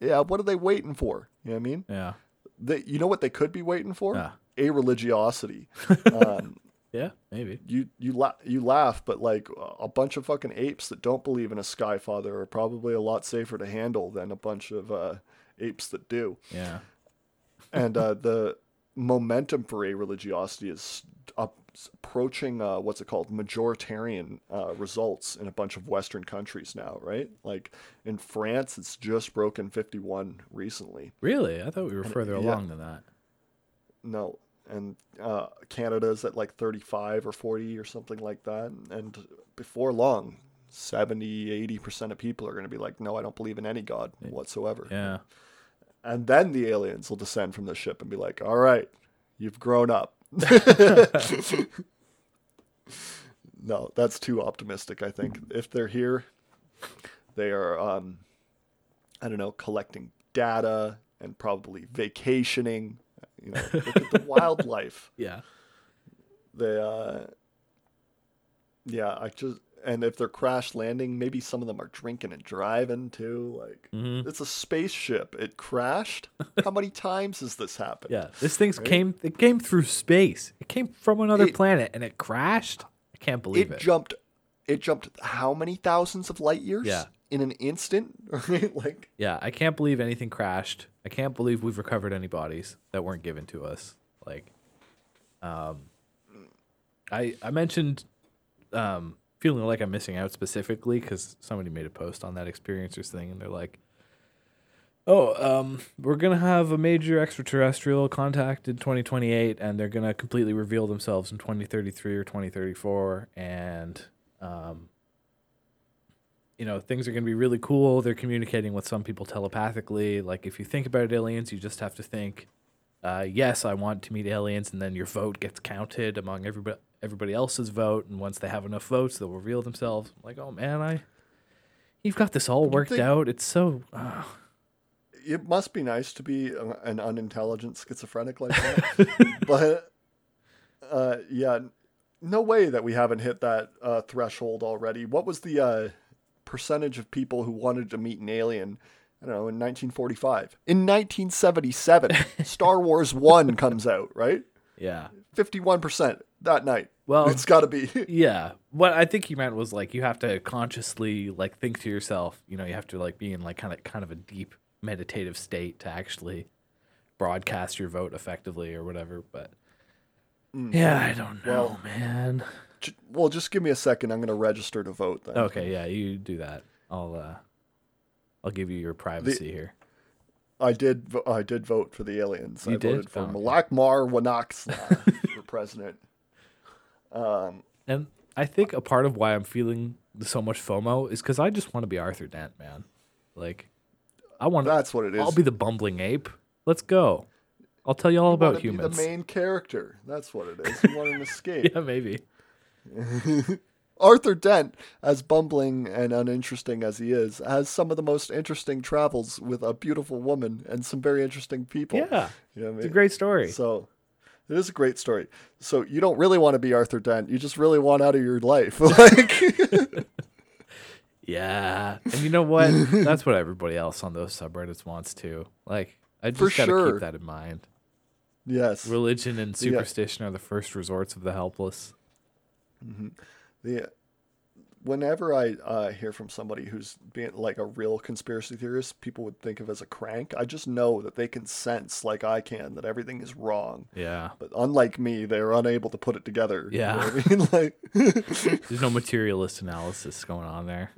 yeah. What are they waiting for? You know what I mean? Yeah. They, you know what they could be waiting for? Yeah. A religiosity. um, Yeah, maybe. you you la- you laugh, but like a bunch of fucking apes that don't believe in a sky father are probably a lot safer to handle than a bunch of uh, apes that do. Yeah. And uh, the momentum for a religiosity is up, approaching uh, what's it called majoritarian uh, results in a bunch of Western countries now, right? Like in France, it's just broken fifty one recently. Really? I thought we were further yeah. along than that. No. And uh, Canada's at like 35 or 40 or something like that. And before long, 70, 80% of people are going to be like, no, I don't believe in any God whatsoever. Yeah. And then the aliens will descend from the ship and be like, all right, you've grown up. no, that's too optimistic, I think. If they're here, they are, um, I don't know, collecting data and probably vacationing. You know, look at the wildlife. Yeah. They, uh, yeah, I just, and if they're crash landing, maybe some of them are drinking and driving too. Like, Mhm. it's a spaceship. It crashed. How many times has this happened? Yeah. This thing's came it came through space. It came from another It- planet and it crashed. I can't believe it it. jumped. It jumped how many thousands of light years? Yeah. In an instant, right? Like, yeah, I can't believe anything crashed. I can't believe we've recovered any bodies that weren't given to us. Like um I I mentioned um feeling like I'm missing out specifically cuz somebody made a post on that experiencers thing and they're like Oh, um, we're gonna have a major extraterrestrial contact in 2028, and they're gonna completely reveal themselves in 2033 or 2034, and um, you know things are gonna be really cool. They're communicating with some people telepathically. Like if you think about aliens, you just have to think, uh, yes, I want to meet aliens, and then your vote gets counted among everybody everybody else's vote, and once they have enough votes, they'll reveal themselves. I'm like, oh man, I, you've got this all worked think- out. It's so. Uh, it must be nice to be an unintelligent schizophrenic like that. but uh, yeah, no way that we haven't hit that uh, threshold already. What was the uh, percentage of people who wanted to meet an alien? I don't know, in 1945. In 1977, Star Wars 1 comes out, right? yeah. 51% that night. Well, It's got to be. Yeah. What I think he meant was like you have to consciously like think to yourself, you know, you have to like be in like kind of kind of a deep meditative state to actually broadcast your vote effectively or whatever, but mm. yeah, I don't know, Well- man. Well, just give me a second. I'm going to register to vote then. Okay, yeah, you do that. I'll uh I'll give you your privacy here. I did. I did vote for the aliens. You I did? voted for Oh, okay. Malakmar Wanaksna for president. Um, And I think a part of why I'm feeling so much FOMO is cuz I just want to be Arthur Dent, man. Like I want that's what it is. I'll be the bumbling ape. Let's go. I'll tell you all You about humans. the main character. That's what it is. You want an escape. yeah, maybe. Arthur Dent, as bumbling and uninteresting as he is, has some of the most interesting travels with a beautiful woman and some very interesting people. Yeah. You know I It's a great story. So it is a great story. So you don't really want to be Arthur Dent. You just really want out of your life. Like Yeah. And you know what? That's what everybody else on those subreddits wants too. Like, I just For got to sure. keep that in mind. yes. Religion and superstition are the first resorts of the helpless. The whenever I uh, hear from somebody who's being like a real conspiracy theorist, people would think of as a crank. I just know that they can sense, like I can, that everything is wrong. Yeah. But unlike me, they're unable to put it together. You know Yeah. I mean, like, There's no materialist analysis going on there.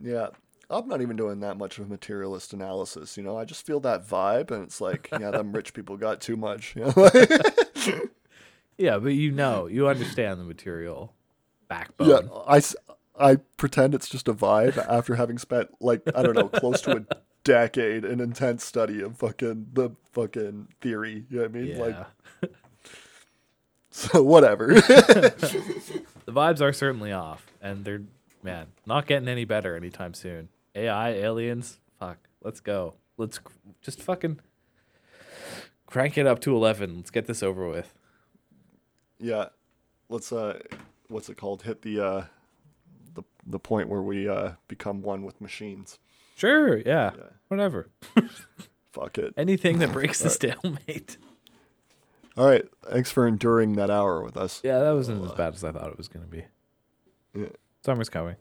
Yeah. I'm not even doing that much of a materialist analysis, you know. I just feel that vibe, and it's like, yeah, them rich people got too much. You know? Yeah, but you know, you understand the material backbone. yeah, I, I pretend it's just a vibe after having spent like I don't know, close to a decade in intense study of fucking the fucking theory. You know what I mean? Yeah. Like, so whatever. the vibes are certainly off, and they're man not getting any better anytime soon. AI, aliens, fuck, let's go. Let's just fucking crank it up to eleven. Let's get this over with. Yeah, let's uh, what's it called? Hit the uh, the the point where we uh become one with machines. Sure, yeah, Yeah. whatever. Fuck it. Anything that breaks the stalemate. All right. Thanks for enduring that hour with us. Yeah, that wasn't as bad as I thought it was gonna be. Yeah. Summer's coming.